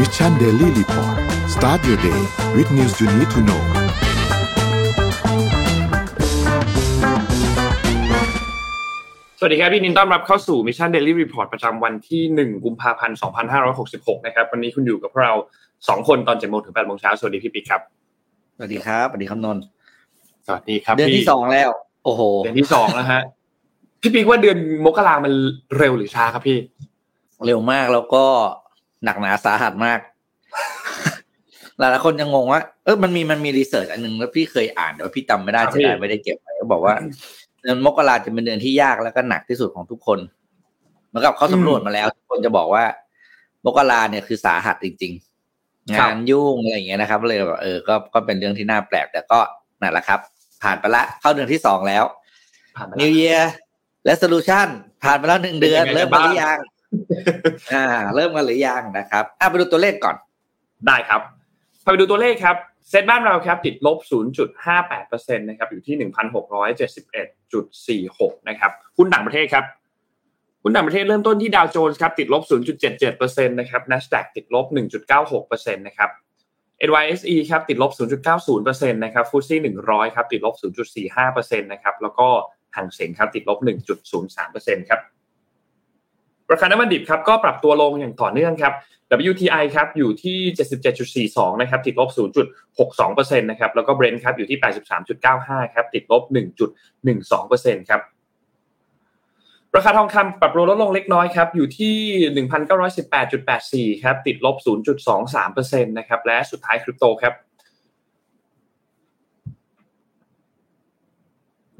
Mission Daily Report start your day with news you need to know สวัสดีครับพี่นินต้อนรับเข้าสู่ Mission Daily Report ประจำวันที่ 1 กุมภาพันธ์ 2566 นะครับ วันนี้คุณอยู่กับพวกเรา 2 คนตอน7โมงถึง8โมงเช้า สวัสดีพี่ปิ๊กครับ สวัสดีครับ สวัสดีครับนนท์ สวัสดีครับ เดือนที่พี่สองแล้ว โอ้โห เดือนที่สองแล้วฮะ พี่ปิ๊กว่าเดือนมกรามันเร็วหรือช้าครับพี่ เร็วมากแล้วก็ หนักหนาสาหัสมาก หลายๆคนยังงงว่า เออมันมีมันมีรีเสิร์ชอันหนึงแล้วพี่เคยอ่านแต่ว่าพี่จำไม่ได้ครับเสียดายพี่ไม่ได้เก็บไว้ก็บอกว่าเดือนมกราจะเป็นเดือนที่ยากแล้วก็หนักที่สุดของทุกคนเหมือนกับเขาสำรวจมาแล้ว ทุกคนจะบอกว่ามกราเนี่ยคือสาหัสจริงๆครับงานยุ่งอะไรอย่างเงี้ยนะครับ เลยแบบเออก็ก็เป็นเรื่องที่น่าแปลกแต่ก็นั่นแหละครับ ผ่านไปละเข้าเดือนที่สองแล้วผ่านไป New Year Resolution ผ่านไปแล้วหนึ่งเดือนเป็นยังไงเริ่มกันหรือบ้างยัง อ่า เริ่มกันหรือยังนะครับอะไปดูตัวเลขก่อน ได้ครับพาไปดูตัวเลขครับเซ็ตบ้านเราครับติดลบ 0.58%นะครับอยู่ที่ 1,671.46 นะครับหุ้นต่างประเทศครับหุ้นต่างประเทศเริ่มต้นที่ดาวโจนส์ครับติดลบ 0.77%นะครับ NASDAQ ติดลบ 1.96%นะครับ NYSE ครับติดลบ 0.90%นะครับฟุตซี่100 ครับติดลบ 0.45%นะครับแล้วก็หางเสงครับติดลบ 1.03%ครับ ราคาน้ำมันดิบครับก็ปรับตัวลงอย่างต่อเนื่องครับ WTI ครับอยู่ที่ 77.42 นะครับติดลบ 0.62%นะครับแล้วก็ Brent ครับอยู่ที่ 83.95 ครับติดลบ 1.12%ครับราคาทองคำปรับตัวลดลงเล็กน้อยครับอยู่ที่ 1,918.84 ครับติดลบ 0.23%นะครับและสุดท้ายคริปโตครับ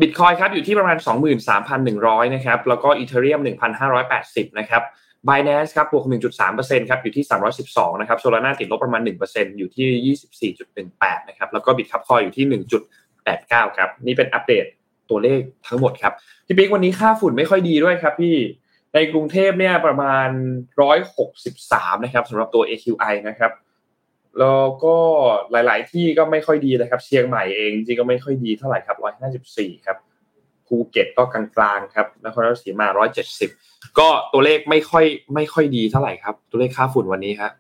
บิตคอยครับอยู่ที่ประมาณ 23,100 นะครับ แล้วก็อีเทเรียม 1,580 นะครับ Binance ครับบวก 1.3%ครับอยู่ที่ 312 นะครับ Solana ติดลบประมาณ 1%อยู่ที่ 24.18 นะครับ แล้วก็ Bitcoin อยู่ที่ 1.89 ครับ นี่เป็นอัปเดตตัวเลขทั้งหมดครับ พี่ปิ๊กวันนี้ค่าฝุ่นไม่ค่อยดีด้วยครับพี่ในกรุงเทพเนี่ยประมาณ 163 นะครับสำหรับตัว AQI นะครับ แล้วก็หลาย ๆ ที่ก็ไม่ค่อยดีนะครับ เชียงใหม่เองจริงๆก็ไม่ค่อยดีเท่าไหร่ครับ154ครับภูเก็ตก็กลางๆครับนครราชสีมา170ก็ตัวเลขไม่ค่อยไม่ค่อยดีเท่าไหร่ครับ ตัวเลขค่าฝุ่นวันนี้ครับ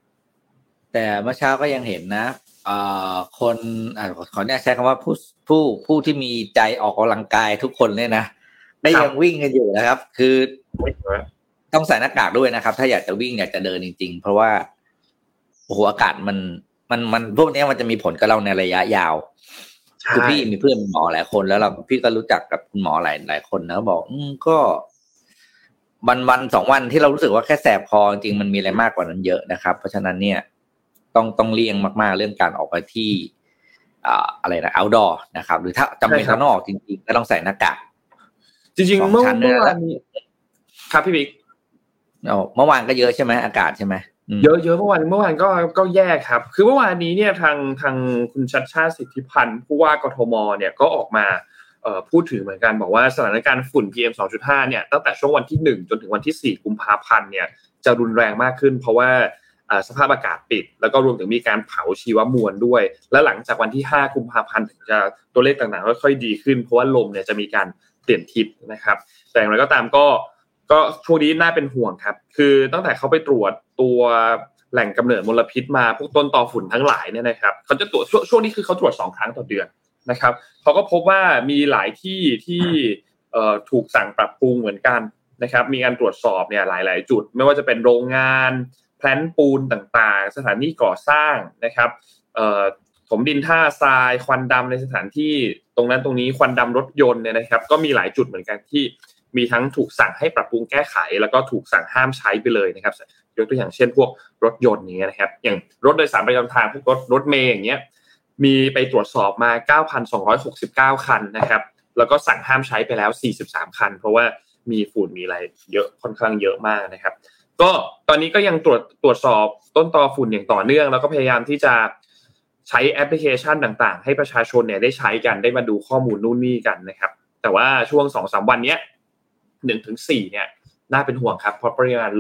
แต่เมื่อเช้าก็ยังเห็นนะเอ่อคนอ่าขอเนี่ยใช้คำว่าผู้ผู้ผู้ที่มีใจออกกำลังกายทุกคนเนี่ยนะได้ครับยังวิ่งกันอยู่นะครับ คือต้องใส่หน้ากากด้วยนะครับ ถ้าอยากจะวิ่งอยากจะเดินจริง ๆ เพราะว่า โอ้โหอากาศมันมันมันพวกเนี้ยมันจะมีผลกับเราในระยะยาวคือพี่มีเพื่อนเป็นหมอหลายคนแล้วเราพี่ก็รู้จักกับคุณหมอหลายหลายคนนะบอก อืมก็วันวันสองวันที่เรารู้สึกว่าแค่แสบคอจริงๆมันมีอะไรมากกว่านั้นเยอะนะครับ เพราะฉะนั้นเนี่ย ต้องต้องเลี่ยงมาก ๆ เรื่องการออกไปที่อ่าอะไรนะ outdoor นะครับ หรือถ้าจำเป็นใช่ครับข้างนอกจริง ๆ ก็ต้องใส่หน้ากากจริงสองๆเมื่อชั้นเมื่อเนี่ยวานนี้ครับพี่บิ๊กเอาเมื่อวานก็เยอะใช่ไหมอากาศใช่ไหมม เยอะเยอะเมื่อวานเมื่อวานก็ก็แย่ครับ คือเมื่อวานนี้เนี่ยทางทางคุณชัดชาติสิทธิพันธ์ผู้ว่ากทมเนี่ยก็ออกมาพูดถึงเหมือนกันบอกว่าสถานการณ์ฝุ่น PM 2.5เนี่ยตั้งแต่ช่วงวันที่ 1 จนถึงวันที่ 4 กุมภาพันธ์เนี่ยจะรุนแรงมากขึ้น เพราะว่าสภาพอากาศปิด แล้วก็รวมถึงมีการเผาชีวมวลด้วย และหลังจากวันที่ 5 กุมภาพันธ์ถึงจะตัวเลขต่างๆค่อยๆดีขึ้น เพราะว่าลมเนี่ยจะมีการเปลี่ยนทิศนะครับ แต่อย่างไรก็ตามก็ ก็ช่วงนี้น่าเป็นห่วงครับ คือตั้งแต่เขาไปตรวจตัวแหล่งกำเนิดมลพิษมาพวกต้นตอฝุ่นทั้งหลายเนี่ยนะครับเขาจะตรวจช่วงนี้คือเขาตรวจสองครั้งต่อเดือนนะครับเขาก็พบว่ามีหลายที่ที่ถูกสั่งปรับปรุงเหมือนกันนะครับ มีการตรวจสอบเนี่ยหลาย ๆ จุด ไม่ว่าจะเป็นโรงงานแพลนปูนต่างๆ สถานที่ก่อสร้างนะครับถมดินท่าทรายควันดำในสถานที่ตรงนั้นตรงนี้ควันดำรถยนต์เนี่ยนะครับ ก็มีหลายจุดเหมือนกันที่ มีทั้งถูกสั่งให้ปรับปรุงแก้ไข แล้วก็ถูกสั่งห้ามใช้ไปเลยนะครับ ยกตัวอย่างเช่นพวกรถยนต์อย่างเงี้นะครับ อย่างรถโดยสารประจำทางพวกรถรถเมย์อย่างเงี้ยมีไปตรวจสอบมา 9,269 คันนะครับ แล้วก็สั่งห้ามใช้ไปแล้ว 43 คัน เพราะว่ามีฝุ่นมีอะไรเยอะค่อนข้างเยอะมากนะครับ ก็ตอนนี้ก็ยังตรวจตรวจสอบต้นตอฝุ่นอย่างต่อเนื่อง แล้วก็พยายามที่จะใช้แอปพลิเคชันต่าง ๆ ให้ประชาชนเนี่ยได้ใช้กันได้มาดูข้อมูลนู่นนี่กันนะครับ แต่ว่าช่วงสองสามวันเนี้ย หนึ่งถึงสี่เนี่ยน่าเป็นห่วงครับเพราะปริมาณ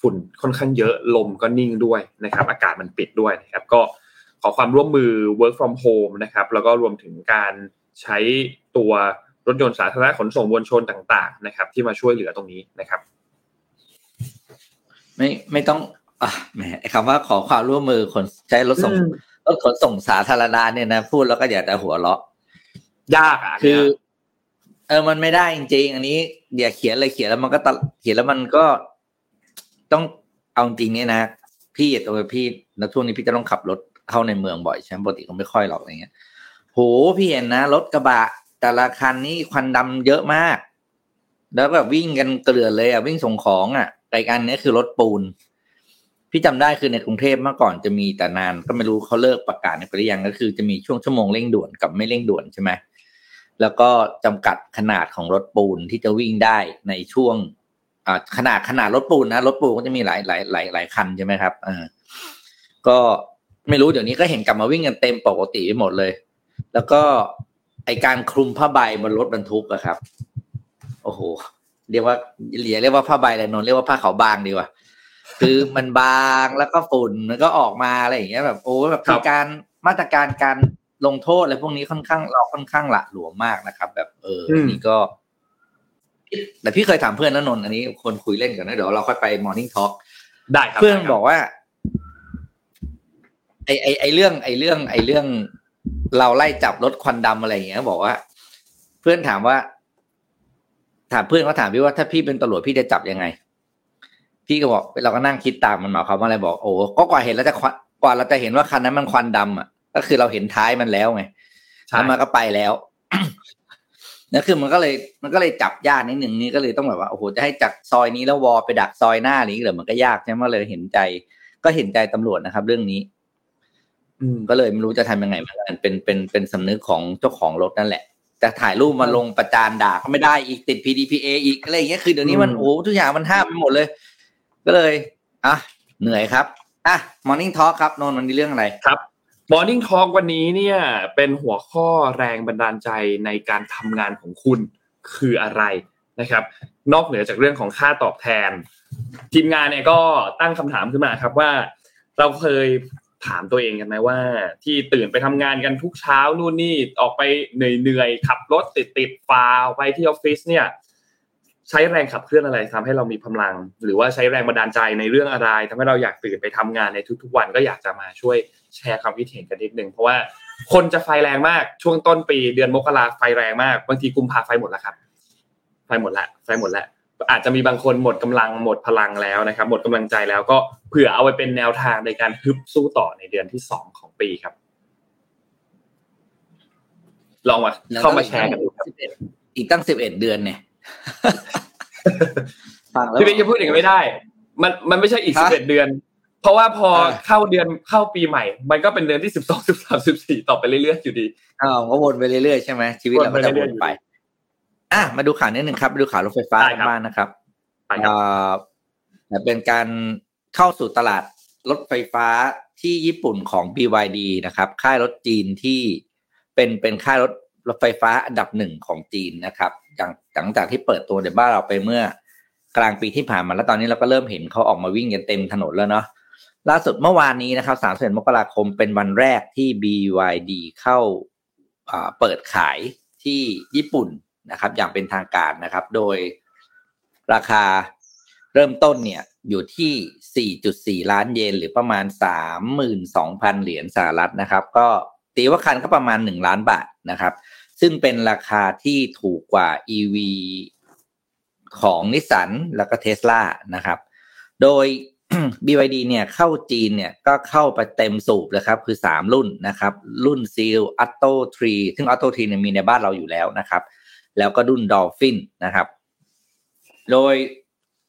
ฝุ่นค่อนข้างเยอะลมก็นิ่งด้วยนะครับ อากาศมันปิดด้วยนะครับ ก็ขอความร่วมมือ work from home นะครับ แล้วก็รวมถึงการใช้ตัวรถยนต์สาธารณะขนส่งมวลชนต่างๆ นะครับ ที่มาช่วยเหลือตรงนี้นะครับ ไม่ไม่ต้องอะแหมคำว่าขอความร่วมมือคนใช้รถส่งรถขนส่งสาธารณะเนี่ยนะ พูดแล้วก็อยากจะหัวเราะยากอะคือ เออมันไม่ได้จริงๆอันนี้เดี๋ยวเขียนเลยเขียนแล้วมันก็ตเขียนแล้วมันก็ต้องเอาจริงเนี่ยนะพี่ตัวพี่แล้วช่วงนี้พี่จะต้องขับรถเข้าในเมืองบ่อยใช่ไหมปกติก็ไม่ค่อยหรอกอะไรเงี้ยโหพี่เห็นนะรถกระบะ แต่ละคันนี่ควันดำเยอะมาก แล้วแบบวิ่งกันเกลือเลยอะวิ่งส่งของอะไกอันนี้คือรถปูน พี่จำได้คือในกรุงเทพเมื่อก่อนจะมีแต่นาน ก็ไม่รู้เขาเลิกประกาศในปริยังก็คือจะมีช่วงชั่วโมงเร่งด่วนกับไม่เร่งด่วนใช่ไหม แล้วก็จำกัดขนาดของรถปูนที่จะวิ่งได้ในช่วงขนาดขนาดรถปูนนะรถปูนก็จะมีหลายหลายหลายหลายคันใช่ไหมครับอ่าก็ไม่รู้เดี๋ยวนี้ก็เห็นกลับมาวิ่งกันเต็มปกติไปหมดเลย แล้วก็ไอการคลุมผ้าใบบนรถบรรทุกอะครับ โอ้โหเรียกว่าเรียกเรียกว่าผ้าใบอะไรนนเรียกว่าผ้าขาวบางดีกว่าคือมันบางแล้วก็ฝุ่นมันก็ออกมาอะไรอย่างเงี้ยแบบโอ้แบบมีการมาตรการการ ลงโทษอะไรพวกนี้ค่อนข้างเราค่อนข้างละหลวมมากนะครับ แบบเออนี่ก็ แต่พี่เคยถามเพื่อนนนนอันนี้คนคุยเล่นกันนะเดี๋ยวเราค่อยไปมอร์นิ่งทอล์กได้ครับเพื่อนบอกว่า ไอไอไอเรื่อง ไอเรื่อง ไอเรื่อง เราไล่จับรถควันดำอะไรอย่างเงี้ย บอกว่า เพื่อนถามว่า ถามเพื่อนเขาถามพี่ว่าถ้าพี่เป็นตำรวจพี่จะจับยังไง พี่ก็บอกเราก็นั่งคิดตามมันหมายความว่าอะไรบอกโอ้ก็กว่าเห็นแล้วจะกว่าเราจะเห็นว่าคันนั้นมันควันดำอะ ก็คือเราเห็นท้ายมันแล้วไงแล้วมันก็ไปแล้วนั่นคือมันก็เลยมันก็เลยจับยากนิดหนึ่งนี่ก็เลยต้องแบบว่าโอ้โหจะให้จากซอยนี้แล้ววอไปดักซอยหน้าหรือเหรือมันก็ยากใช่ไหมเลยเห็นใจ ก็เห็นใจตำรวจนะครับ เรื่องนี้ อืมก็เลยไม่รู้จะทำยังไงเหมือนกันเป็นเป็นเป็นสำนึกของเจ้าของรถนั่นแหละจะถ่ายรูปมาลงประจานด่าก็ไม่ได้อีกติด PDPA อีกอะไรอย่างเงี้ยคือเดี๋ยวนี้มันโอ้ทุกอย่างมันห้ามไปหมดเลย ก็เลยอะเหนื่อยครับอะ Morning Talk ครับนนท์วันนี้เรื่องอะไรครับ Morning Talk วันนี้เนี่ยเป็นหัวข้อแรงบันดาลใจในการทำงานของคุณคืออะไรนะครับ นอกเหนือจากเรื่องของค่าตอบแทน ทีมงานเนี่ยก็ตั้งคำถามขึ้นมาครับว่า เราเคยถามตัวเองกันไหมว่า ที่ตื่นไปทำงานกันทุกเช้านู่นนี่ออกไปเหนื่อยๆขับรถติดติดฟ้าไปที่ออฟฟิศเนี่ยใช้แรงขับเคลื่อนอะไรทำให้เรามีพลัง หรือว่าใช้แรงบันดาลใจในเรื่องอะไรทำให้เราอยากตื่นไปทำงานในทุกๆวันก็อยากจะมาช่วย แชร์ความคิดเห็นกันนิดนึงเพราะว่าคนจะไฟแรงมากช่วงต้นปีเดือนมกราไฟแรงมากบางทีกุมภาไฟหมดแล้วครับ ไฟหมดละไฟหมดแล้วอาจจะมีบางคนหมดกำลังหมดพลังแล้วนะครับ หมดกำลังใจแล้วก็เผื่อเอาไว้เป็นแนวทางในการฮึบสู้ต่อในเดือนที่สองของปีครับ ลองมาเข้ามาแชร์กันดูครับอีกตั้งสิบเอ็ดเดือนเนี่ยฟังแล้วพี่เบนจะพูดอย่างนั้นไม่ได้ มันมันไม่ใช่อีกฮะสิบเอ็ดเดือน เพราะว่าพอเออเข้าเดือนเข้าปีใหม่ มันก็เป็นเดือนที่สิบสองสิบสามสิบสี่ต่อไปเรื่อยๆอยู่ดีอ้าวก็วนไปเรื่อยๆใช่ไหมชีวิตเราก็จะวนไป อะมาดูข่าวนิดหนึ่งครับมาดูข่าวรถไฟฟ้าได้กันครับบ้างนะครับไปครับเอ่อแต่เป็นการเข้าสู่ตลาดรถไฟฟ้าที่ญี่ปุ่นของ BYD นะครับ ค่ายรถจีนที่เป็นเป็นค่ายรถรถไฟฟ้าอันดับหนึ่งของจีนนะครับหลังหลังจากที่เปิดตัวในบ้านเราไปเมื่อกลางปีที่ผ่านมาแล้วตอนนี้เราก็เริ่มเห็นเขาออกมาวิ่งกันเต็มถนนแล้วเนาะ ล่าสุดเมื่อวานนี้นะครับ31มกราคมเป็นวันแรกที่ BYD เข้าเปิดขายที่ญี่ปุ่นนะครับ อย่างเป็นทางการนะครับ โดยราคาเริ่มต้นเนี่ยอยู่ที่ 4.4 ล้านเยน หรือประมาณ 32,000 เหรียญสหรัฐนะครับ ก็ตีว่าคันก็ประมาณ 1 ล้านบาทนะครับ ซึ่งเป็นราคาที่ถูกกว่า EV ของนิสสันแล้วก็เทสลานะครับ โดย BYD เนี่ยเข้าจีนเนี่ยก็เข้าไปเต็มสูบนะครับคือ 3 รุ่นนะครับ รุ่น Seal Atto 3ซึ่ง Atto 3เนี่ยมีในบ้านเราอยู่แล้วนะครับ แล้วก็รุ่น Dolphin นะครับ โดย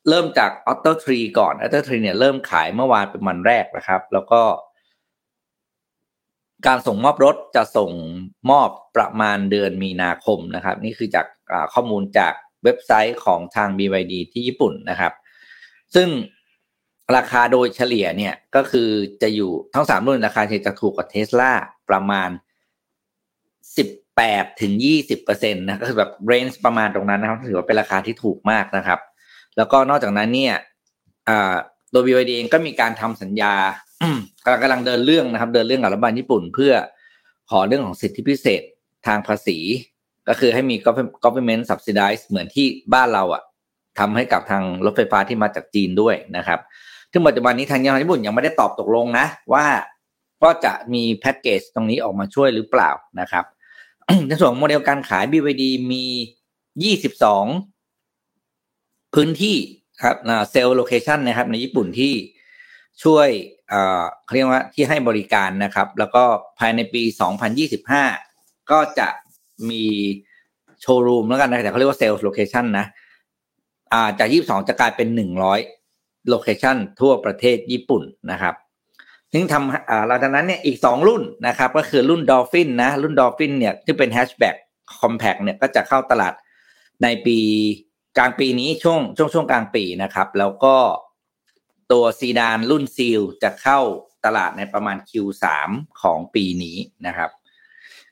เริ่มจาก Atto 3ก่อน Atto 3เนี่ยเริ่มขายเมื่อวานเป็นวันแรกนะครับ แล้วก็ การส่งมอบรถจะส่งมอบประมาณเดือนมีนาคมนะครับ นี่คือจากข้อมูลจากเว็บไซต์ของทาง BYD ที่ญี่ปุ่นนะครับ ซึ่ง ราคาโดยเฉลี่ยเนี่ยก็คือจะอยู่ทั้งสามรุ่นราคาจะถูกกว่าเทสลาประมาณสิบแปดถึงยี่สิบเปอร์เซ็นตนะก็คือแบบเรนจ์ประมาณตรงนั้นนะครับถือว่าเป็นราคาที่ถูกมากนะครับ แล้วก็นอกจากนั้นเนี่ยอ่าโดย BYD เองก็มีการทำสัญญากำลังกำลังเดินเรื่องนะครับ เดินเรื่องกับรัฐบาลญี่ปุ่น เพื่อขอเรื่องของสิทธิพิเศษทางภาษี ก็คือให้มี government- government subsidize เหมือนที่บ้านเราอะทำให้กับทางรถไฟฟ้าที่มาจากจีนด้วยนะครับ ซึ่งปัจจุบันนี้ทางการญี่ปุ่นยังไม่ได้ตอบตกลงนะ ว่าก็จะมีแพ็กเกจตรงนี้ออกมาช่วยหรือเปล่านะครับในส่วนโมเดลการขาย BYD มี 22 พื้นที่ครับ sales location นะครับ ในญี่ปุ่นที่ช่วยเอ่อเรียกว่าที่ให้บริการนะครับ แล้วก็ภายในปี 2025 ก็จะมีโชว์รูมแล้วกันนะแต่เขาเรียกว่า sales location นะจาก 22 จะกลายเป็น 100 location ทั่วประเทศญี่ปุ่นนะครับซึ่งทำอ่าหลังจากนั้นเนี่ยอีก 2 รุ่นนะครับก็คือรุ่น Dolphin นะรุ่น Dolphin เนี่ยที่เป็น hatchback compact เนี่ยก็จะเข้าตลาดในปีกลางปีนี้ช่วงช่วงช่วงกลางปีนะครับ แล้วก็ตัวซีดานรุ่น Seal จะเข้าตลาดในประมาณ Q3 ของปีนี้นะครับ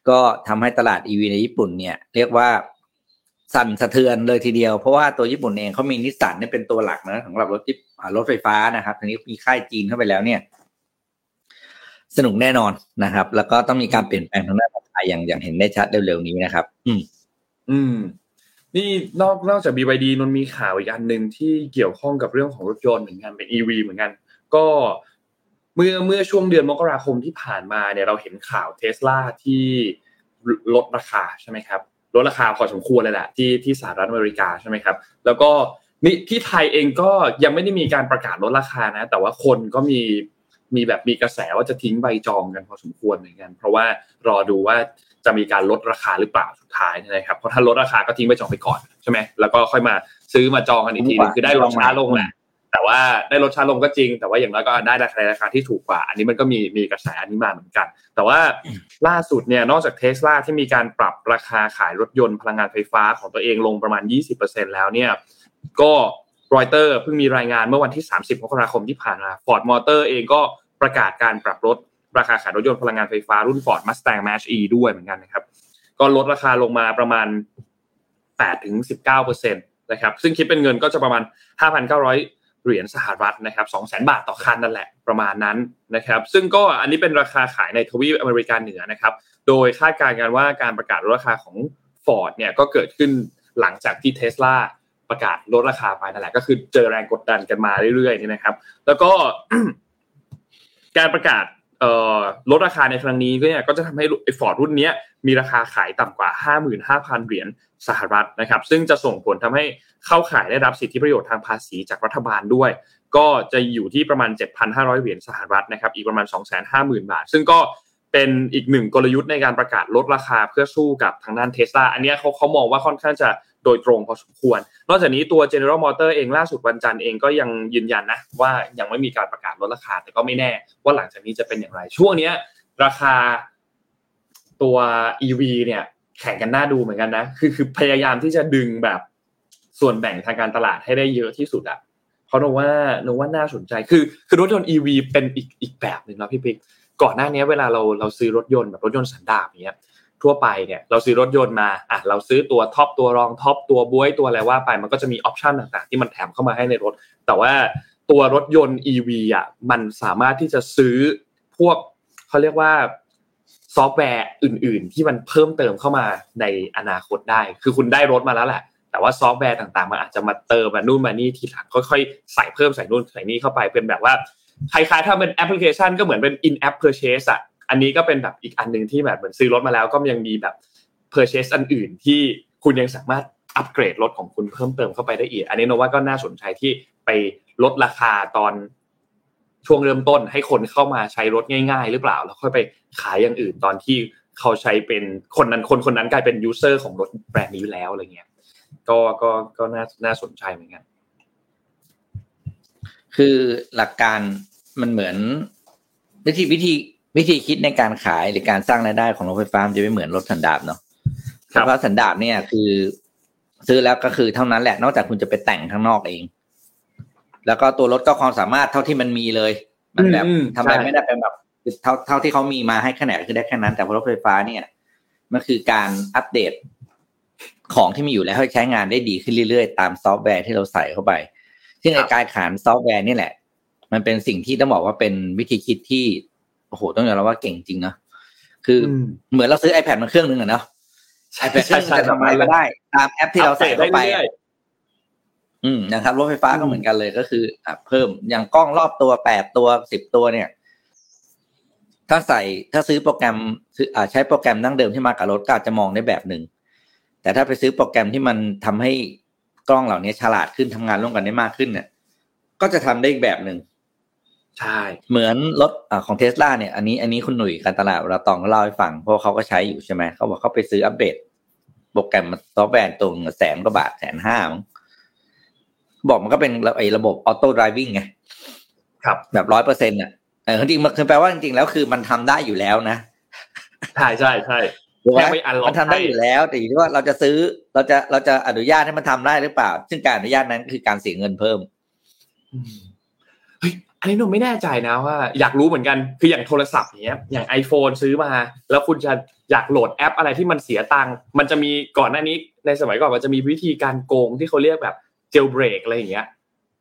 ก็ทำให้ตลาด EV ในญี่ปุ่นเนี่ยเรียกว่าสั่นสะเทือนเลยทีเดียว เพราะว่าตัวญี่ปุ่นเองเขามีนิสสันเนี่ยเป็นตัวหลักนะสำหรับรถที่ รถไฟฟ้านะครับทีนี้มีค่ายจีนเข้าไปแล้วเนี่ย สนุกแน่นอนนะครับ แล้วก็ต้องมีการเปลี่ยนแปลงทางด้านราคาอย่างอย่างเห็นได้ชัดเร็วๆนี้นะครับ อืม อืม นี่นอกนอกจาก BYD นนมีข่าวอีกอันหนึ่งที่เกี่ยวข้องกับเรื่องของรถยนต์เหมือนกันเป็น EV เหมือนกัน ก็เมื่อเมื่อช่วงเดือนมกราคมที่ผ่านมาเนี่ยเราเห็นข่าวเทสลาที่ลดราคาใช่ไหมครับลดราคาพอสมควรเลยแหละที่ที่สหรัฐอเมริกาใช่ไหมครับ แล้วก็ นี่ที่ไทยเองก็ยังไม่ได้มีการประกาศลดราคานะ แต่ว่าคนก็มีมีแบบมีกระแสว่าจะทิ้งใบจองกันพอสมควรเหมือนกัน เพราะว่ารอดูว่าจะมีการลดราคาหรือเปล่าสุดท้ายนะครับเพราะถ้าลดราคาก็ทิ้งใบจองไปก่อนใช่ไหมแล้วก็ค่อยมาซื้อมาจองกันอีกทีนึงคือได้ลดช้าลงแหละ แต่ว่าได้ลดช้าลงก็จริง แต่ว่าอย่างน้อยก็ได้ราคาราคาที่ถูกกว่า อันนี้มันก็มีมีกระแสอันนี้มาเหมือนกัน แต่ว่าล่าสุดเนี่ยนอกจากเทสลาที่มีการปรับราคาขายรถยนต์พลังงานไฟฟ้าของตัวเองลงประมาณ 20%แล้วเนี่ยก็รอยเตอร์เพิ่งมีรายงานเมื่อวันที่ 30มกราคมที่ผ่านมาฟอร์ดมอเตอร์เองก็ประกาศการปรับลดราคาขายรถยนต์พลังงานไฟฟ้ารุ่น Ford Mustang Mach-E ด้วยเหมือนกันนะครับ ก็ลดราคาลงมาประมาณ8ถึง19%นะครับ ซึ่งคิดเป็นเงินก็จะประมาณ 5,900 เหรียญสหรัฐนะครับ200,000บาทต่อคันนั่นแหละประมาณนั้นนะครับ ซึ่งก็อันนี้เป็นราคาขายในทวีปอเมริกาเหนือนะครับ โดยคาดการณ์กันว่าการประกาศลดราคาของ Ford เนี่ยก็เกิดขึ้นหลังจากที่เทสลาประกาศลดราคาไปนั่นแหละก็คือเจอแรงกดดันกันมาเรื่อยๆนี่นะครับ แล้วก็การประกาศ ลดราคาในครั้งนี้ก็เนี่ยก็จะทำให้ไอ้ฟอร์ดรุ่นนี้มีราคาขายต่ำกว่า 55,000 เหรียญสหรัฐนะครับ ซึ่งจะส่งผลทำให้เข้าขายได้รับสิทธิประโยชน์ทางภาษีจากรัฐบาลด้วย ก็จะอยู่ที่ประมาณ 7,500 เหรียญสหรัฐนะครับ อีกประมาณ 250,000 บาท ซึ่งก็เป็นอีกหนึ่งกลยุทธ์ในการประกาศลดราคาเพื่อสู้กับทางด้านเทสลาอันนี้เขาเขามองว่าค่อนข้างจะ โดยตรงพอสมควร นอกจากนี้ตัว General Motor เองล่าสุดวันจันทร์เองก็ยังยืนยันนะ ว่ายังไม่มีการประกาศลดราคา แต่ก็ไม่แน่ว่าหลังจากนี้จะเป็นอย่างไร ช่วงนี้ราคาตัว EV เนี่ย แข่งกันน่าดูเหมือนกันนะ คือคือพยายามที่จะดึงแบบส่วนแบ่งทางการตลาดให้ได้เยอะที่สุดอะเพราะนนว่านนว่าน่าสนใจคือคือรถยนต์ EV เป็นอีกอีกแบบหนึ่งนะพี่ปิ๊กก่อนหน้านี้เวลาเราเราซื้อรถยนต์แบบรถยนต์สันดาปเนี้ย ทั่วไปเนี่ยเราซื้อรถยนต์มาอะเราซื้อตัวท็อปตัวรองท็อปตัวบ๊วยตัวอะไรว่าไปมันก็จะมีออปชันต่างๆ ที่มันแถมเข้ามาให้ในรถ แต่ว่าตัวรถยนต์ EV อะมันสามารถที่จะซื้อพวกเขาเรียกว่าซอฟต์แวร์อื่น ๆ ที่มันเพิ่มเติมเข้ามาในอนาคตได้ คือคุณได้รถมาแล้วแหละ แต่ว่าซอฟต์แวร์ต่างๆมันอาจจะมาเติมมานู่นมานี่ทีหลังค่อยๆใส่เพิ่มใส่นู่นใส่นี่เข้าไปเป็นแบบว่าคล้ายๆถ้าเป็นแอปพลิเคชันก็เหมือนเป็น in app purchase อะ อันนี้ก็เป็นแบบอีกอันหนึ่งที่แบบเหมือนซื้อรถมาแล้วก็ยังมีแบบ purchase อันอื่นที่คุณยังสามารถอัปเกรดรถของคุณเพิ่มเติมเข้าไปได้อีก อันนี้นนว่าก็น่าสนใจที่ไปลดราคาตอนช่วงเริ่มต้นให้คนเข้ามาใช้รถง่าย ๆ หรือเปล่า แล้วค่อยไปขายอย่างอื่นตอนที่เขาใช้เป็นคนนั้นคนคนนั้นกลายเป็นยูเซอร์ของรถแบรนด์นี้แล้วอะไรเงี้ย ก็ก็ก็น่าน่าสนใจเหมือนกัน คือหลักการมันเหมือนวิธีวิธี วิธีคิดในการขายหรือการสร้างรายได้ของรถไฟฟ้าจะไม่เหมือนรถสันดาปเนาะเพราะสันดาปเนี่ยคือ ซื้อแล้วก็คือเท่านั้นแหละนอกจากคุณจะไปแต่งข้างนอกเอง แล้วก็ตัวรถก็ความสามารถเท่าที่มันมีเลย มันแบบทำอะไรไม่ได้เป็นแบบเท่าเท่าที่เขามีมาให้แค่ไหนคือได้แค่นั้น แต่รถไฟฟ้าเนี่ยมันคือการอัปเดตของที่มีอยู่แล้วให้ใช้งานได้ดีขึ้นเรื่อยๆ ตามซอฟต์แวร์ที่เราใส่เข้าไป ซึ่งในการขายซอฟต์แวร์นี่แหละ มันเป็นสิ่งที่ต้องบอกว่าเป็นวิธีคิดที่โอ้โหต้องยอมรับว่าเก่งจริงเนาะคือเหมือนเราซื้อ iPad มาเครื่องนึงอะเนาะ iPad เครื่องจะทำอะไรก็ได้ ตามแอปที่เราใส่เข้าไป อืมนะครับรถไฟฟ้าก็เหมือนกันเลยก็คืออะเพิ่มอย่างกล้องรอบตัวแปดตัวสิบตัวเนี่ย ถ้าใส่ถ้าซื้อโปรแกรมซื้ออ่าใช้โปรแกรมนั่งเดิมที่มากับรถก็อาจจะมองได้แบบหนึ่งแต่ถ้าไปซื้อโปรแกรมที่มันทำให้กล้องเหล่านี้ฉลาดขึ้นทำงานร่วมกันได้มากขึ้นเนี่ย ก็จะทำได้อีกแบบหนึ่ง ใช่ เหมือนรถอของเทสลาเนี่ยอันนี้อันนี้คุณหนุ่ยการตลาดเราตองก็เล่าให้ฟังเพราะเขาก็ใช้อยู่ใช่ไหมเขาบอกเขาไปซื้ออัปเดตโปรแกรมซอฟต์แวร์ตัวแสนกว่าบาทแสนห้าบอกมันก็เป็นไอ้ระบบ auto driving ไงครับแบบร้อยเปอร์เซ็นต์อะเออจริงๆมันคือแปลว่าจริงๆแล้วคือมันทำได้อยู่แล้วนะใช่ใช่ใช่ถูกไหมแค่ไป unlock มันทำได้อยู่แล้ว แต่อยู่ที่ว่าเราจะซื้อเราจะเราจะอนุญาตให้มันทำได้หรือเปล่า ซึ่งการอนุญาตนั้นคือการเสียเงินเพิ่ม อืมเฮ้ยอันนี้หนูไม่แน่ใจนะว่า อยากรู้เหมือนกันคืออย่างโทรศัพท์เนี้ยอย่าง iPhone ซื้อมา แล้วคุณจะอยากโหลดแอปอะไรที่มันเสียตังค์มันจะมีก่อนหน้านี้ในสมัยก่อนมันจะมีวิธีการโกงที่เขาเรียกแบบเจลเบรกอะไรอย่างเงี้ย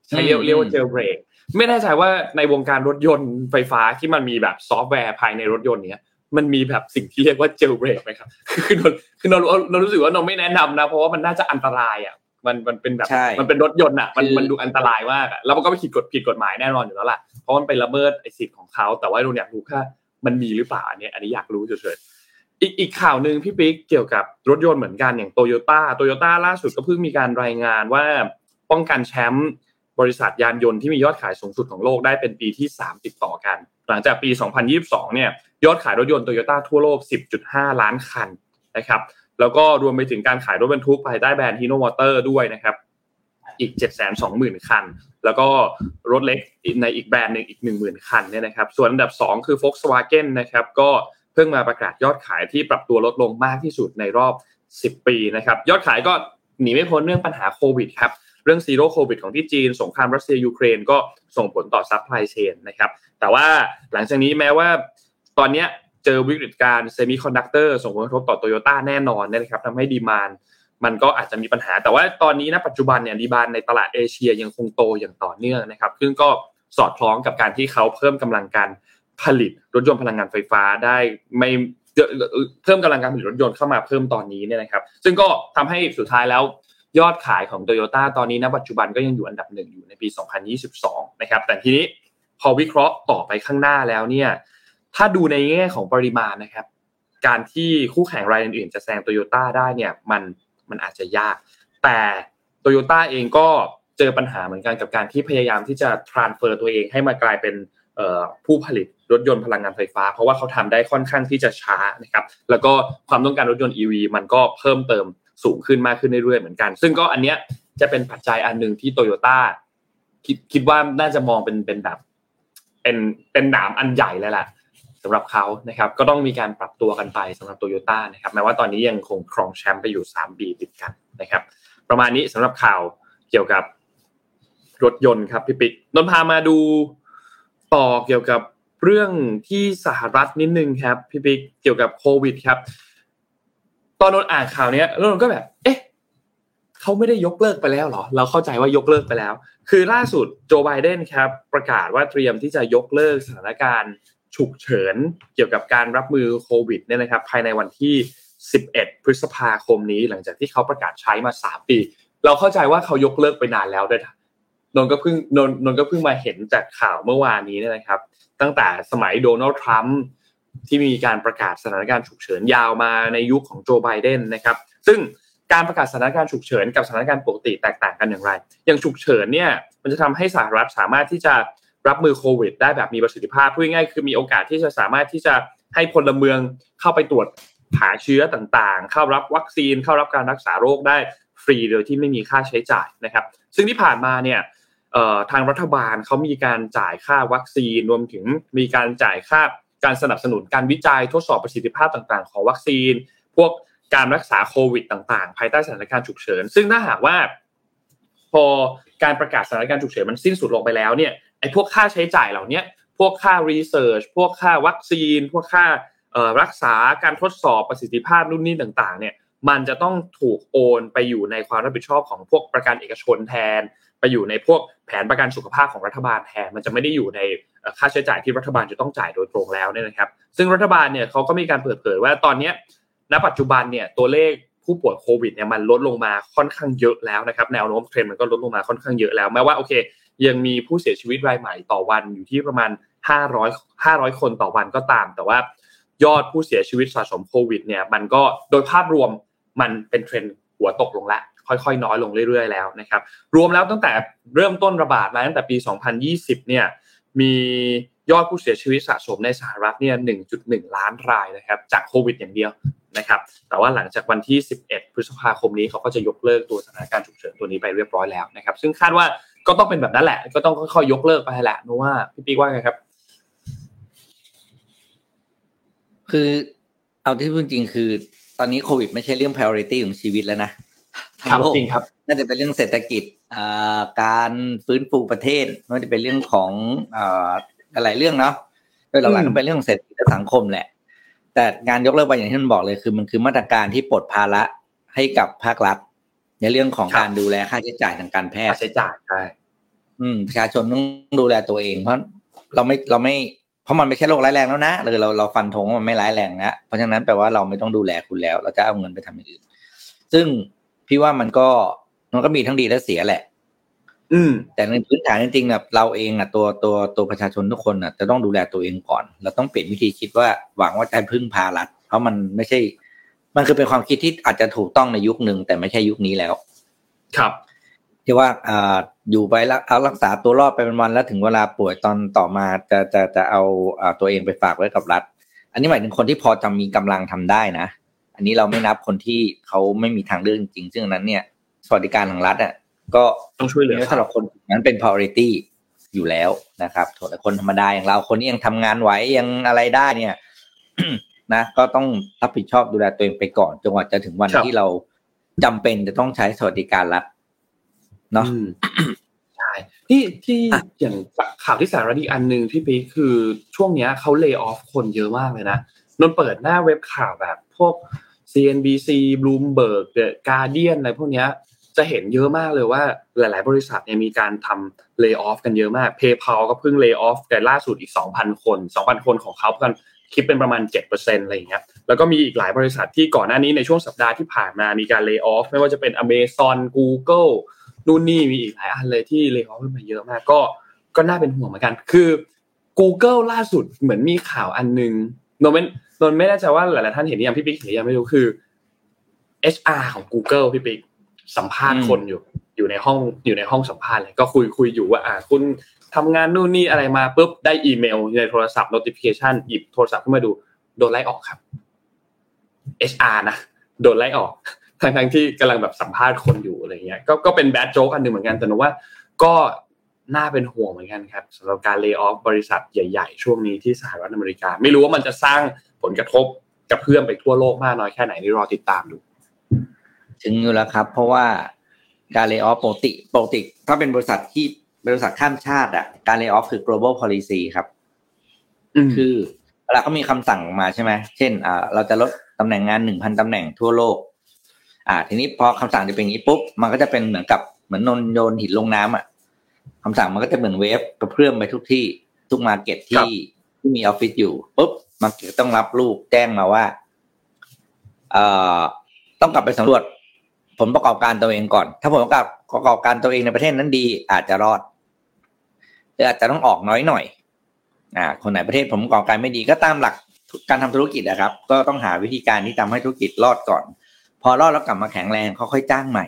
ใช้เรียกอืมเรียกว่าเจลเบรกไม่แน่ใจว่าในวงการรถยนต์ไฟฟ้าที่มันมีแบบซอฟต์แวร์ภายในรถยนต์เนี้ยมันมีแบบสิ่งที่เรียกว่าเจลเบรกไหมครับ คือนนคือนนนนรู้สึกว่านนไม่แนะนำนะ เพราะว่ามันน่าจะอันตรายอะ มันมันเป็นแบบใช่มันเป็นรถยนต์อะมันคือมันดูอันตรายมากอะแล้วมันก็ไปผิดกฎผิดกฎหมายแน่นอนอยู่แล้วล่ะเพราะมันไปละเมิดไอ้สิทธิ์ของเขาแต่ว่าเราอยากรู้แค่มันมีหรือเปล่าอันเนี้ยอันนี้อยากรู้เฉยๆอีกอีกข่าวหนึ่งพี่ปิ๊กเกี่ยวกับรถยนต์เหมือนกันอย่างโตโยต้าโตโยต้าล่าสุดก็เพิ่งมีการรายงานว่าป้องกันแชมป์บริษัทยานยนต์ที่มียอดขายสูงสุดของโลกได้เป็นปีที่ 3 ติดต่อกัน หลังจากปี 2022 เนี่ยยอดขายรถยนต์โตโยต้าทั่วโลก 10.5 ล้านคันนะครับ แล้วก็รวมไปถึงการขายรถบรรทุกภายใต้แบรนด์ฮีโนมอเตอร์ด้วยนะครับอีก 720,000 คัน แล้วก็รถเล็กในอีกแบรนด์หนึ่งอีก 10,000 คันเนี่ยนะครับ ส่วนอันดับ 2 คือ Volkswagen นะครับ ก็เพิ่งมาประกาศยอดขายที่ปรับตัวลดลงมากที่สุดในรอบ 10 ปีนะครับ ยอดขายก็หนีไม่พ้นเรื่องปัญหาโควิดครับ เรื่อง zero COVID ของที่จีน สงครามรัสเซียยูเครนก็ส่งผลต่อซัพพลายเชนนะครับ แต่ว่าหลังจากนี้แม้ว่าตอนเนี้ย เจอวิกฤตการเซมิคอนดักเตอร์ส่งผลกระทบต่อโตโยต้าแน่นอนนะครับทำให้ demand มันก็อาจจะมีปัญหา แต่ว่าตอนนี้นะปัจจุบันเนี่ย demand ในตลาดเอเชียยังคงโตอย่างต่อเนื่องนะครับ ซึ่งก็สอดคล้องกับการที่เขาเพิ่มกำลังการผลิตรถยนต์พลังงานไฟฟ้าได้ไม่เพิ่มกำลังการผลิตรถยนต์เข้ามาเพิ่มตอนนี้เนี่ยนะครับ ซึ่งก็ทำให้สุดท้ายแล้วยอดขายของโตโยต้าตอนนี้ณปัจจุบันก็ยังอยู่อันดับหนึ่งอยู่ในปี 2022 นะครับ แต่ทีนี้พอวิเคราะห์ต่อไปข้างหน้าแล้วเนี่ย ถ้าดูในแง่ของปริมาณนะครับ การที่คู่แข่งรายอื่นๆจะแซงโตโยต้าได้เนี่ยมันมันอาจจะยาก แต่โตโยต้าเองก็เจอปัญหาเหมือนกันกับการที่พยายามที่จะ transfer ตัวเองให้มากลายเป็นผู้ผลิตรถยนต์พลังงานไฟฟ้า เพราะว่าเขาทำได้ค่อนข้างที่จะช้านะครับแล้วก็ความต้องการรถยนต์ EV มันก็เพิ่มเติมสูงขึ้นมากขึ้นเรื่อยๆเหมือนกัน ซึ่งก็อันเนี้ยจะเป็นปัจจัยอันหนึ่งที่โตโยต้าคิดคิดว่าน่าจะมองเป็นเป็นแบบเป็นเป็นหนามอันใหญ่เลยแหละ สำหรับเขานะครับก็ต้องมีการปรับตัวกันไปสำหรับโตโยต้านะครับแม้ว่าตอนนี้ยังคงครองแชมป์ไปอยู่3ปีติดกันนะครับ ประมาณนี้สำหรับข่าวเกี่ยวกับรถยนต์ครับพี่ปิ๊กนนพามาดูต่อเกี่ยวกับเรื่องที่สหรัฐนิดนึงครับพี่ปิ๊กเกี่ยวกับโควิดครับ ตอนนนอ่านข่าวเนี้ยแล้วนนก็แบบ เอ๊ะเขาไม่ได้ยกเลิกไปแล้วเหรอ เราเข้าใจว่ายกเลิกไปแล้ว คือล่าสุดโจไบเดนครับ ประกาศว่าเตรียมที่จะยกเลิกสถานการณ์ ฉุกเฉินเกี่ยวกับการรับมือโควิดเนี่ยนะครับภายในวันที่ 11 พฤษภาคมนี้ หลังจากที่เขาประกาศใช้มา 3 ปี เราเข้าใจว่าเขายกเลิกไปนานแล้วด้วยนนก็เพิ่งนนนนก็เพิ่งมาเห็นจากข่าวเมื่อวานนี้เนี่ยนะครับ ตั้งแต่สมัยโดนัลด์ทรัมป์ที่มีการประกาศสถานการณ์ฉุกเฉินยาวมาในยุคของโจไบเดนนะครับ ซึ่งการประกาศสถานการณ์ฉุกเฉินกับสถานการณ์ปกติแตกต่างกันอย่างไร อย่างฉุกเฉินเนี่ยมันจะทำให้สหรัฐสามารถที่จะ รับมือโควิด ได้แบบมีประสิทธิภาพพูดง่ายคือมีโอกาสที่จะสามารถที่จะให้พลเมืองเข้าไปตรวจหาเชื้อต่างๆ เข้ารับวัคซีนเข้ารับการรักษาโรคได้ฟรีโดยที่ไม่มีค่าใช้จ่ายนะครับ ซึ่งที่ผ่านมาเนี่ยทางรัฐบาลเขามีการจ่ายค่าวัคซีนรวมถึงมีการจ่ายค่าการสนับสนุนการวิจัยทดสอบประสิทธิภาพต่างๆ ของวัคซีน พวกการรักษาโควิดต่างๆ ภายใต้สถานการณ์ฉุกเฉิน ซึ่งถ้าหากว่า พอการประกาศสถานการณ์ฉุกเฉินมันสิ้นสุดลงไปแล้วเนี่ย พวกค่าใช้จ่ายเหล่านี้พวกค่ารีเสิร์ชพวกค่าวัคซีน พวกค่ารักษาการทดสอบประสิทธิภาพนู่นนี่ต่างๆ เนี่ยมันจะต้องถูกโอนไปอยู่ในความรับผิดชอบของพวกประกันเอกชนแทน ไปอยู่ในพวกแผนประกันสุขภาพของรัฐบาลแทน มันจะไม่ได้อยู่ในค่าใช้จ่ายที่รัฐบาลจะต้องจ่ายโดยตรงแล้วเนี่ยนะครับ ซึ่งรัฐบาลเนี่ยเขาก็มีการเปิดเผยว่าตอนนี้ณปัจจุบันเนี่ยตัวเลขผู้ป่วยโควิดเนี่ยมันลดลงมาค่อนข้างเยอะแล้วนะครับแนวโน้มเทรนด์มันก็ลดลงมาค่อนข้างเยอะแล้วแม้ว่าโอเค ยังมีผู้เสียชีวิตรายใหม่ต่อวันอยู่ที่ประมาณ 500 500 คนต่อวันก็ตาม แต่ว่ายอดผู้เสียชีวิตสะสมโควิดเนี่ยมันก็โดยภาพรวมมันเป็นเทรนด์หัวตกลงล้วค่อยๆ น้อยลงเรื่อยๆแล้วนะครับ รวมแล้วตั้งแต่เริ่มต้นระบาดมาตั้งแต่ปี 2020 เนี่ยมียอดผู้เสียชีวิตสะสมในสหรัฐเนี่ย 1.1 ล้านรายนะครับ จากโควิดอย่างเดียวนะครับ แต่ว่าหลังจากวันที่ 11 พฤษภาคมนี้เขาก็จะยกเลิกตัวสถานการณ์ฉุกเฉินตัวนี้ไปเรียบร้อยแล้วนะครับ ซึ่งคาดว่า ก็ต้องเป็นแบบนั้นแหละ ก็ต้องค่อยๆยกเลิกไปแหละนะว่าพี่ปิ๊กว่าไงครับ คือเอาที่พูดจริงคือ ตอนนี้โควิดไม่ใช่เรื่อง priority ของชีวิตแล้วนะครับจริงครับ น่าจะเป็นเรื่องเศรษฐกิจการฟื้นฟูประเทศไม่ว่าจะเป็นเรื่องของอะไรเรื่องเนาะโดยหลักๆก็เป็นเรื่องเศรษฐกิจและสังคมแหละ แต่งานยกเลิกไปอย่างที่มันบอกเลยคือมันคือมาตรการที่ปลดภาระให้กับภาครัฐ ในเรื่องของการดูแลค่าใช้จ่ายทางการแพทย์ใช้จ่ายใช่อืมประชาชนต้องดูแลตัวเอง เพราะเราไม่เราไม่เพราะมันไม่ใช่โรคร้ายแรงแล้วนะเลยเราเราฟันธงว่ามันไม่ร้ายแรงนะเพราะฉะนั้นแปลว่าเราไม่ต้องดูแลคุณแล้ว เราจะเอาเงินไปทำอย่างอื่น ซึ่งพี่ว่ามันก็มันก็มีทั้งดีและเสียแหละ อืม แต่ในพื้นฐานจริงๆแบบเราเองอะตัวตัวตัวประชาชนทุกคนอะจะต้องดูแลตัวเองก่อน เราต้องเปลี่ยนวิธีคิดว่าหวังว่าจะพึ่งพารัฐเพราะมันไม่ใช่ มันคือเป็นความคิดที่อาจจะถูกต้องในยุคหนึ่งแต่ไม่ใช่ยุคนี้แล้ว ครับที่ว่าอ่าอยู่ไปแล้วเอารักษาตัวรอดไปเป็นวันแล้วถึงเวลาป่วยตอนต่อมาจะจะจะเอาอ่าตัวเองไปฝากไว้กับรัฐ อันนี้หมายถึงคนที่พอจะมีกำลังทำได้นะ อันนี้เราไม่นับคนที่เขาไม่มีทางเลือกจริงซึ่งนั้นเนี่ยสวัสดิการของรัฐอะก็ต้องช่วยเหลือสำหรับคนนั้นเป็น priority อยู่แล้วนะครับส่วนคนธรรมดาอย่างเราคนนี้ยังทำงานไหวยังอะไรได้เนี่ย นะก็ต้องรับผิดชอบดูแลตัวเองไปก่อนจนกว่าจะถึงวันที่เราจำเป็นจะต้องใช้สวัสดิการรัฐเนาะใช่ที่ที่อย่างข่าวที่สารดีอันหนึ่งพี่ปีคือช่วงเนี้ยเขาเลิกออฟคนเยอะมากเลยนะนนเปิดหน้าเว็บข่าวแบบพวก CNBC Bloomberg The Guardian อะไรพวกเนี้ยจะเห็นเยอะมากเลยว่าหลาย ๆ บริษัทเนี่ยมีการทำ layoff กันเยอะมาก PayPal ก็เพิ่ง layoff แต่ล่าสุดอีก 2,000 คน 2,000 คนของเขากัน คิดเป็นประมาณ7%อะไรอย่างเงี้ยแล้วก็มีอีกหลายบริษัทที่ก่อนหน้านี้ในช่วงสัปดาห์ที่ผ่านมามีการ layoff ไม่ว่าจะเป็น Amazon Google นู่นนี่มีอีกหลายอันเลยที่ layoff ขึ้นมาเยอะมากก็ก็น่าเป็นห่วงเหมือนกัน คือ Google ล่าสุดเหมือนมีข่าวอันนึงโนเมนนนไม่แน่ใจว่าหลายๆท่านเห็นยังพี่ปิ๊กเห็นยังไม่รู้คือ HR ของ Google พี่ปิ๊กสัมภาษณ์คนอยู่อยู่ในห้องอยู่ในห้องสัมภาษณ์เลยก็คุยคุยอยู่ว่าอ่าคุณ ทำงานนู่นนี่อะไรมาปุ๊บได้อีเมลในโทรศัพท์ notification หยิบโทรศัพท์ขึ้นมาดูโดนไล่ออกครับ HR นะโดนไล่ออกทั้งทั้งที่กำลังแบบสัมภาษณ์คนอยู่อะไรเงี้ยก็ก็เป็นแบดโจ๊กอันหนึ่งเหมือนกันแต่หนูว่าก็น่าเป็นห่วงเหมือนกันครับสำหรับการเลิกออฟบริษัทใหญ่ ๆ ช่วงนี้ที่สหรัฐอเมริกา ไม่รู้ว่ามันจะสร้างผลกระทบกับเพื่อนไปทั่วโลกมากน้อยแค่ไหนนี่รอติดตามดู ถึงอยู่แล้วครับ เพราะว่าการเลิกออฟปกติปกติ ถ้าเป็นบริษัทที่ บริษัทข้ามชาติอะการเลิกออฟคือ global policy ครับ คือเวลาเขามีคำสั่งมาใช่ไหมเช่น อ่า เราจะลดตำแหน่งงานหนึ่งพันตำแหน่งทั่วโลก อ่า ทีนี้พอคำสั่งจะเป็นอย่างนี้ปุ๊บมันก็จะเป็นเหมือนกับเหมือนนนโยนหินลงน้ำอะคำสั่งมันก็จะเหมือนเวฟกระเพื่อมไปทุกที่ทุกมาเก็ตที่ที่มีออฟฟิศอยู่ปุ๊บมาเก็ตต้องรับลูกแจ้งมาว่าเอ่อต้องกลับไปสำรวจผลประกอบการตัวเองก่อน ถ้าผลประกอบประกอบการตัวเองในประเทศนั้นดีอาจจะรอด หรืออาจจะต้องออกน้อยหน่อยอ่าคนไหนประเทศผลประกอบการไม่ดีก็ตามหลักการทำธุรกิจนะครับ ก็ต้องหาวิธีการที่ทำให้ธุรกิจรอดก่อน พอรอดแล้วกลับมาแข็งแรงเขาค่อยจ้างใหม่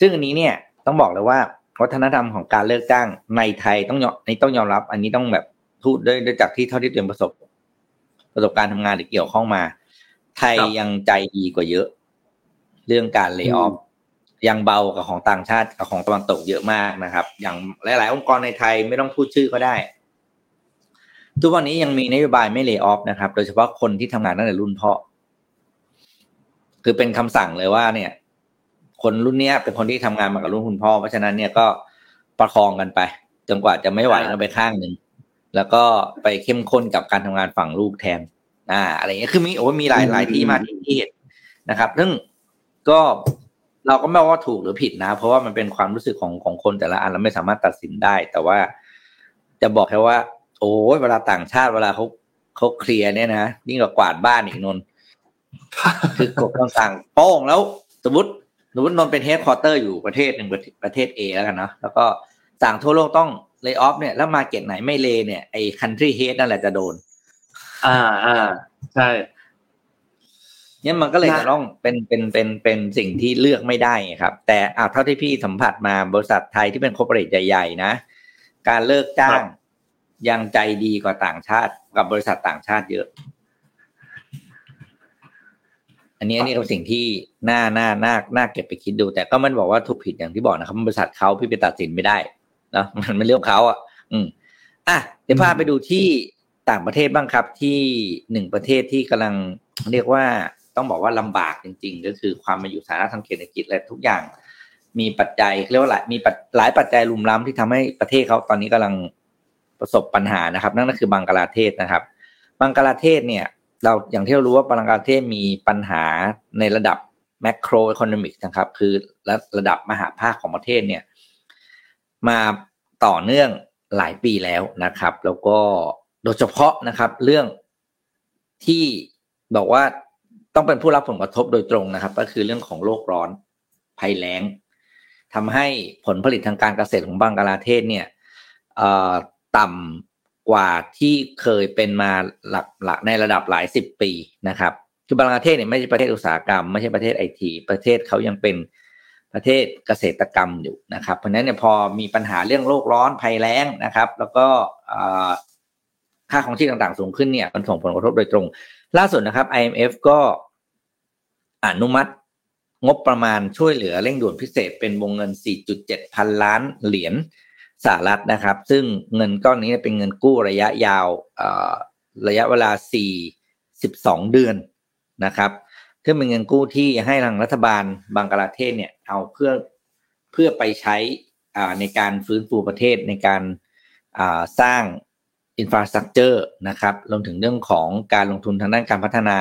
ซึ่งอันนี้เนี่ยต้องบอกเลยว่าวัฒนธรรมของการเลิกจ้างในไทยต้องยอมในต้องยอมรับ อันนี้ต้องแบบพูดด้วยด้วยจากที่เท่าที่ตัวเองประสบ ประสบการณ์ทำงานหรือเกี่ยวข้องมา ไทยยังใจดีกว่าเยอะ เรื่องการเลิกออฟ ยังเบากับของต่างชาติกับของตะวันตกเยอะมากนะครับ อย่างหลาย ๆ องค์กรในไทยไม่ต้องพูดชื่อก็ได้ ทุกวันนี้ยังมีนโยบายไม่เลิกออฟนะครับ โดยเฉพาะคนที่ทำงานตั้งแต่รุ่นพ่อคือเป็นคำสั่งเลยว่าเนี่ย คนรุ่นเนี้ยเป็นคนที่ทำงานมากับรุ่นคุณพ่อ เพราะฉะนั้นเนี่ยก็ประคองกันไปจนกว่าจะไม่ไหวก็ไปข้างหนึ่งแล้วก็ไปเข้มข้นกับการทำงานฝั่งลูกแทนอ่า อะไรเงี้ยคือมีโอ้มีหลายหลายที่มาที่เห็นนะครับ ซึ่งก็ เราก็ไม่ว่าถูกหรือผิดนะ เพราะว่ามันเป็นความรู้สึกของของคนแต่ละอันเราไม่สามารถตัดสินได้ แต่ว่าจะบอกแค่ว่า โอ้เวลาต่างชาติเวลาเขาเขาเคลียร์เนี่ยนะยิ่งกว่ากวาดบ้านอีกนนคือกดคำสั่งโป้งแล้ว สมมติสมมตินนเป็น headquarter อยู่ประเทศหนึ่งประเทศ A แล้วกันเนาะแล้วก็สั่งทั่วโลกต้อง layoff เนี่ยแล้ว market ไหนไม่ lay เนี่ยไอ้ country head นั่นแหละจะโดน อ่าอ่าใช่ เนี่ยมันก็เลยจะต้องเป็นเป็นเป็นเป็นสิ่งที่เลือกไม่ได้ครับ แต่อ่าเท่าที่พี่สัมผัสมาบริษัทไทยที่เป็น corporate ใหญ่ๆนะ การเลิกจ้างยังใจดีกว่าต่างชาติกับบริษัทต่างชาติเยอะ อันนี้อันนี้เป็นสิ่งที่น่าน่าน่าน่าเก็บไปคิดดู แต่ก็มันบอกว่าถูกผิดอย่างที่บอกนะครับบริษัทเขาพี่ไปตัดสินไม่ได้เนาะมันไม่เรื่องเขาอะ อืม อะเดี๋ยวพาไปดูที่ต่างประเทศบ้างครับ ที่หนึ่งประเทศที่กำลังเรียกว่า ต้องบอกว่าลำบากจริง ๆ ก็คือความมาอยู่สถานะทางเศรษฐกิจและทุกอย่าง มีปัจจัยเรียกว่าหลายมีหลายปัจจัยรุมล้ำที่ทำให้ประเทศเขาตอนนี้กำลังประสบปัญหานะครับ นั่นก็คือบังกลาเทศนะครับ บังกลาเทศเนี่ย เราอย่างที่เรารู้ว่าบังกลาเทศมีปัญหาในระดับแมกโรอีโคโนมิกนะครับ คือระระดับมหาภาคของประเทศเนี่ย มาต่อเนื่องหลายปีแล้วนะครับ แล้วก็โดยเฉพาะนะครับ เรื่องที่บอกว่า ต้องเป็นผู้รับผลกระทบโดยตรงนะครับ ก็คือเรื่องของโลกร้อนภัยแล้งทำให้ผลผลิตทางการเกษตรของบังกลาเทศเนี่ยต่ำกว่าที่เคยเป็นมาหลักหลักในระดับหลายสิบปีนะครับ คือบังกลาเทศเนี่ยไม่ใช่ประเทศอุตสาหกรรมไม่ใช่ประเทศไอทีประเทศเขายังเป็นประเทศเกษตรกรรมอยู่นะครับ เพราะฉะนั้นเนี่ยพอมีปัญหาเรื่องโลกร้อนภัยแล้งนะครับ แล้วก็ค่าของชีพต่างๆ สูงขึ้นเนี่ยมันส่งผลกระทบโดยตรง ล่าสุดนะครับ IMF ก็ อนุมัติ งบประมาณช่วยเหลือเร่งด่วนพิเศษเป็นวงเงิน 4.7 พันล้านเหรียญสหรัฐนะครับ ซึ่งเงินก้อนนี้เป็นเงินกู้ระยะยาวระยะเวลา 42 เดือนนะครับซึ่งเป็นเงินกู้ที่ให้ทางรัฐบาลบังกลาเทศเนี่ยเอาเพื่อเพื่อไปใช้ในการฟื้นฟูประเทศในการสร้างอินฟราสตรักเจอร์นะครับรวมถึงเรื่องของการลงทุนทางด้านการพัฒนา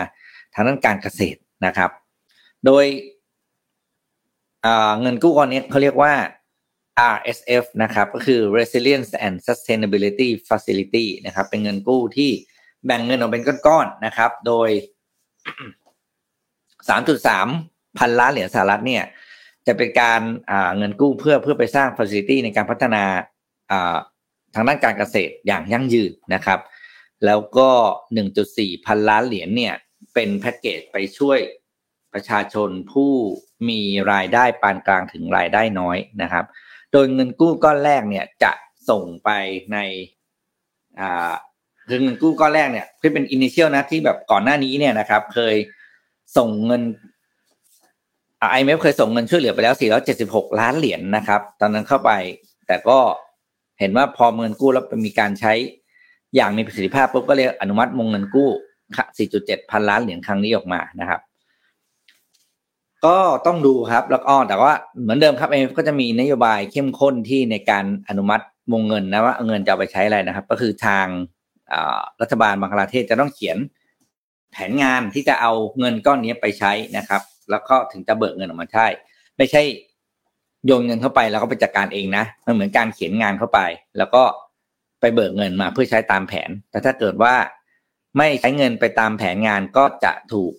ทางด้านการเกษตรนะครับ โดยเงินกู้ก้อนนี้เขาเรียกว่า RSF นะครับ ก็คือ Resilience and Sustainability Facility นะครับ เป็นเงินกู้ที่แบ่งเงินออกเป็นก้อนๆนะครับ โดย 3.3 พันล้านเหรียญสหรัฐเนี่ย จะเป็นการเงินกู้เพื่อเพื่อไปสร้าง facility ในการพัฒนาทางด้านการเกษตรอย่างยั่งยืนนะครับ แล้วก็ 1.4 พันล้านเหรียญเนี่ย เป็นแพ็กเกจไปช่วย ประชาชนผู้มีรายได้ปานกลางถึงรายได้น้อยนะครับ โดยเงินกู้ก้อนแรกเนี่ยจะส่งไปในอ่าคือเงินกู้ก้อนแรกเนี่ยที่เป็นอินิเชียลนะที่แบบก่อนหน้านี้เนี่ยนะครับ เคยส่งเงินไอเอฟเคยส่งเงินช่วยเหลือไปแล้ว 476 ล้านเหรียญนนะครับ ตอนนั้นเข้าไป แต่ก็เห็นว่าพอเงินกู้แล้วมีการใช้อย่างมีประสิทธิภาพปุ๊บก็เลยอนุมัติวงเงินกู้ 4.7 พันล้านเหรียญครั้งนี้ออกมานะครับ ก็ต้องดูครับแล้วก็แต่ว่าเหมือนเดิมครับเองก็จะมีนโยบายเข้มข้นที่ในการอนุมัติวงเงินนะว่าเงินจะเอาไปใช้อะไรนะครับ ก็คือทางรัฐบาลบังคลาเทศจะต้องเขียนแผนงานที่จะเอาเงินก้อนนี้ไปใช้นะครับ แล้วก็ถึงจะเบิกเงินออกมาใช่ไม่ใช่โยนเงินเข้าไปแล้วก็ไปจัดการเองนะมันเหมือนการเขียนงานเข้าไป แล้วก็ไปเบิกเงินมาเพื่อใช้ตามแผน แต่ถ้าเกิดว่าไม่ใช้เงินไปตามแผนงานก็จะถูก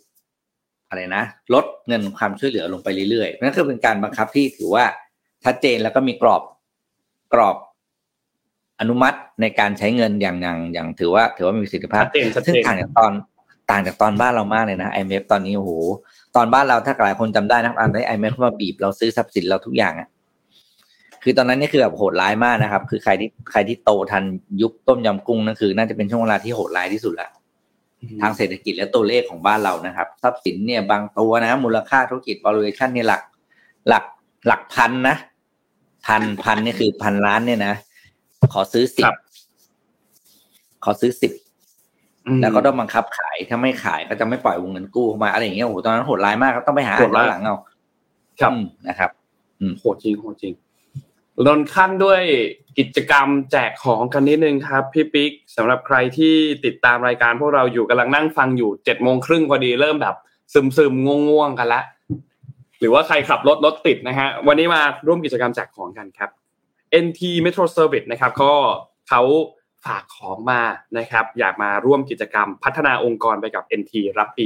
อะไรนะลดเงินความช่วยเหลือลงไปเรื่อยๆนั่นคือเป็นการบังคับที่ถือว่าชัดเจนแล้วก็มีกรอบกรอบอนุมัติในการใช้เงินอย่างอย่างอย่างถือว่า ถือว่ามีประสิทธิภาพซึ่งต่างจากตอนต่างจากตอนบ้านเรามากเลยนะไอเอฟตอนนี้โอ้โหตอนบ้านเราถ้าหลายคนจำได้นะอันนี้ไอเอฟมาบีบเราซื้อทรัพย์สินเราทุกอย่างอะคือตอนนั้นนี่คือแบบโหดร้ายมากนะครับ คือใครที่ใครที่โตทันยุคต้มยำกุ้งนั่นคือ น่าจะเป็นช่วงเวลาที่โหดร้ายที่สุดละ ทางเศรษฐกิจและตัวเลขของบ้านเรานะครับทรัพย์สินเนี่ยบางตัวนะ มูลค่าธุรกิจ valuation เนี่ยหลัก หลักหลักพันนะพันพันนี่คือพันล้านเนี่ยนะ ขอซื้อสิบขอซื้อสิบแล้วก็ต้องบังคับขายถ้าไม่ขายก็จะไม่ปล่อยวงเงินกู้เข้ามาอะไรอย่างเงี้ยโอ้โหตอนนั้นโหดร้ายมากครับต้องไปหาหลังเอาครับนะครับโหดจริงโหดจริง ลนขั้นด้วยกิจกรรมแจกของกันนิดนึงครับพี่ปิ๊กสำหรับใครที่ติดตามรายการพวกเราอยู่กำลังนั่งฟังอยู่เจ็ดโมงครึ่งพอดีเริ่มแบบซึมซึมง่วงง่วงกันละหรือว่าใครขับรถรถติดนะฮะวันนี้มาร่วมกิจกรรมแจกของกันครับ NT Metro Service นะครับก็เขาฝากของมานะครับ อยากมาร่วมกิจกรรมพัฒนาองค์กรไปกับ NT รับปี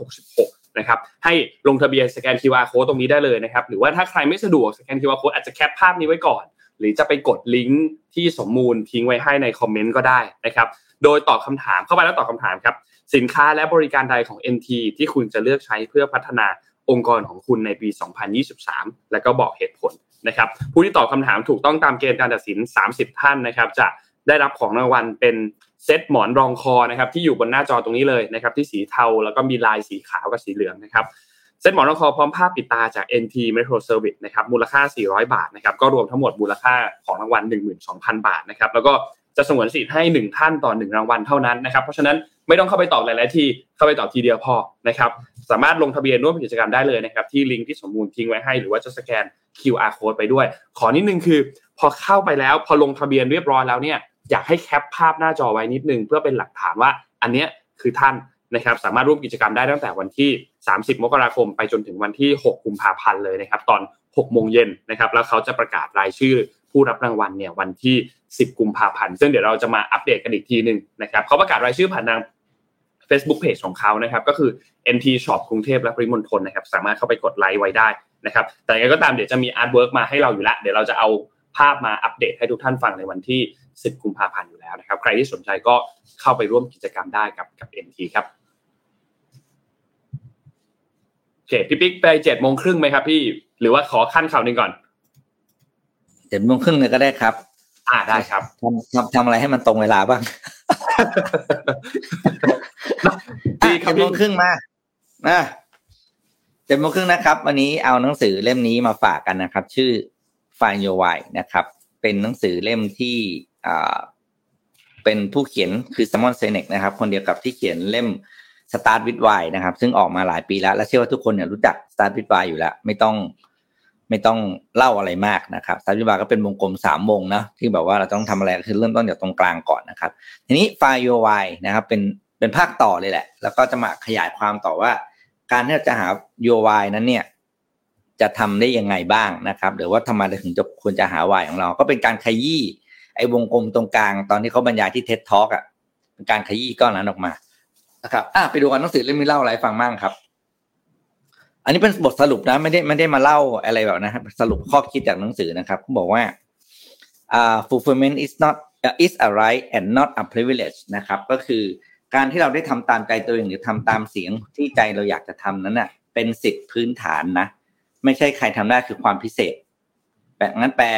2566 นะครับให้ลงทะเบียนสแกน QR code ตรงนี้ได้เลยนะครับหรือว่าถ้าใครไม่สะดวกสแกน QR code อาจจะแคปภาพนี้ไว้ก่อน หรือจะไปกดลิงก์ที่สมมูลทิ้งไว้ให้ในคอมเมนต์ก็ได้นะครับโดยตอบคำถามเข้าไปแล้วตอบคำถามครับสินค้าและบริการใดของ NT ที่คุณจะเลือกใช้เพื่อพัฒนาองค์กรของคุณในปี 2023 แล้วก็บอกเหตุผลนะครับผู้ที่ตอบคำถามถูกต้องตามเกณฑ์การตัดสิน 30 ท่านนะครับจะได้รับของรางวัลเป็น เซตหมอนรองคอนะครับที่อยู่บนหน้าจอตรงนี้เลยนะครับที่สีเทาแล้วก็มีลายสีขาวกับสีเหลืองนะครับเซตหมอนรองคอพร้อมภาพปิดตาจาก NT Metro Service นะครับมูลค่า 400 บาทนะครับก็รวมทั้งหมดมูลค่าของรางวัล 12,000 บาทนะครับแล้วก็จะสงวนสิทธิ์ให้ 1 ท่านต่อ 1 รางวัลเท่านั้นนะครับเพราะฉะนั้นไม่ต้องเข้าไปตอบหลาย ๆ ทีเข้าไปตอบทีเดียวพอนะครับสามารถลงทะเบียนร่วมกิจกรรมได้เลยนะครับที่ลิงก์ที่สมมูลทิ้งไว้ให้หรือว่าจะสแกน QR code ไปด้วย ขอนิดนึงคือ พอเข้าไปแล้วพอลงทะเบียนเรียบร้อยแล้วเนี่ย อยากให้แคปภาพหน้าจอไว้นิดนึงเพื่อเป็นหลักฐานว่า อันเนี้ยคือท่านนะครับสามารถร่วมกิจกรรมได้ตั้งแต่วันที่ 30 มกราคม ไปจนถึงวันที่ 6 กุมภาพันธ์เลยนะครับ ตอน 6 โมงเย็นนะครับ แล้วเขาจะประกาศรายชื่อผู้รับรางวัลเนี่ยวันที่ 10 กุมภาพันธ์ ซึ่งเดี๋ยวเราจะมาอัปเดตกันอีกทีหนึ่งนะครับเขาประกาศรายชื่อผ่านทาง Facebook Page ของเขานะครับ ก็คือ NT Shop กรุงเทพและปริมณฑลนะครับ สามารถเข้าไปกดไลค์ไว้ได้นะครับ แต่ยังไงก็ตามเดี๋ยวจะมี artwork มาให้เราอยู่แล้วเดี๋ยวเราจะเอาภาพมาอัปเดตให้ทุกท่านฟังในวันที่ 10 กุมภาพันธ์อยู่แล้วนะครับ ใครที่สนใจก็เข้าไปร่วมกิจกรรมได้กับกับ NT ครับโอเคพี่ปิ๊กไปเจ็ดโมงครึ่งไหมครับพี่ หรือว่าขอขั้นข่าวหนึ่งก่อนเจ็ดโมงครึ่งเลยก็ได้ครับ อ่าได้ครับทำทำทำอะไรให้มันตรงเวลาบ้างดีอะครับเจ็ดโมพี่งครึ่งมาอะเจ็ดโมงครึ่งนะครับ วันนี้เอาหนังสือเล่มนี้มาฝากกันนะครับ ชื่อ Find Your Why นะครับ เป็นหนังสือเล่มที่อ่า เป็นผู้เขียนคือซมอนเซเนกนะครับ คนเดียวกับที่เขียนเล่ม Start with Why นะครับ ซึ่งออกมาหลายปีแล้ว และเชื่อว่าทุกคนเนี่ยรู้จัก Start with Why อยู่แล้ว ไม่ต้องไม่ต้องเล่าอะไรมากนะครับ Start with Why ก็เป็นวงกลมสามวงนะที่แบบว่าเราต้องทำอะไรคือเริ่มต้นจากตรงกลางก่อนนะครับ ทีนี้ Find Your Why นะครับ เป็นเป็นภาคต่อเลยแหละ แล้วก็จะมาขยายความต่อว่า การที่เราจะหา Your Why นั้นเนี่ยจะทำได้ยังไงบ้างนะครับหรือว่าทำไมเราถึงจะควรจะหา Why ของเรา ก็เป็นการขยี้ ไอ้วงกลมตรงกลางตอนที่เขาบรรยายที่ TED Talk อะเป็นการขยี้ก้อนนั้นออกมานะครับอะไปดูกันหนังสือเล่มนี้เล่าอะไรฟังบ้างครับ อันนี้เป็นบทสรุปนะไม่ได้ไม่ได้มาเล่าอะไรแบบนะครับสรุปข้อคิดจากหนังสือนะครับเขาบอกว่าอ่า fulfillment is not is a right and not a privilege นะครับ ก็คือการที่เราได้ทำตามใจตัวเองหรือทำตามเสียงที่ใจเราอยากจะทำนั้นน่ะ เป็นสิทธิพื้นฐานนะ ไม่ใช่ใครทำได้คือความพิเศษแบบงั้นแปล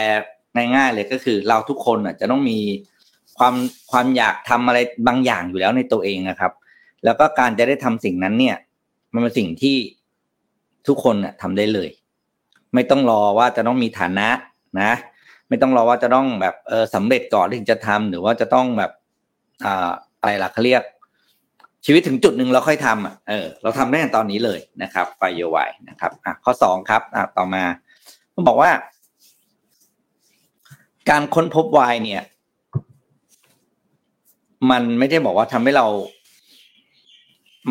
ง่ายๆเลยก็คือเราทุกคนจะต้องมีความความอยากทำอะไรบางอย่างอยู่แล้วในตัวเองนะครับ แล้วก็การจะได้ทำสิ่งนั้นเนี่ย มันเป็นสิ่งที่ทุกคนน่ะทำได้เลย ไม่ต้องรอว่าจะต้องมีฐานะนะ ไม่ต้องรอว่าจะต้องแบบเออสำเร็จก่อนถึงจะทำหรือว่าจะต้องแบบอ่าอะไรล่ะเขาเรียก ชีวิตถึงจุดหนึ่งเราค่อยทำอะเออเราทำได้ในตอนนี้เลยนะครับไฟเยไวนะครับอะข้อสองครับอะต่อมาต้องบอกว่า การค้นพบวายเนี่ย มันไม่ได้บอกว่าทำให้เรา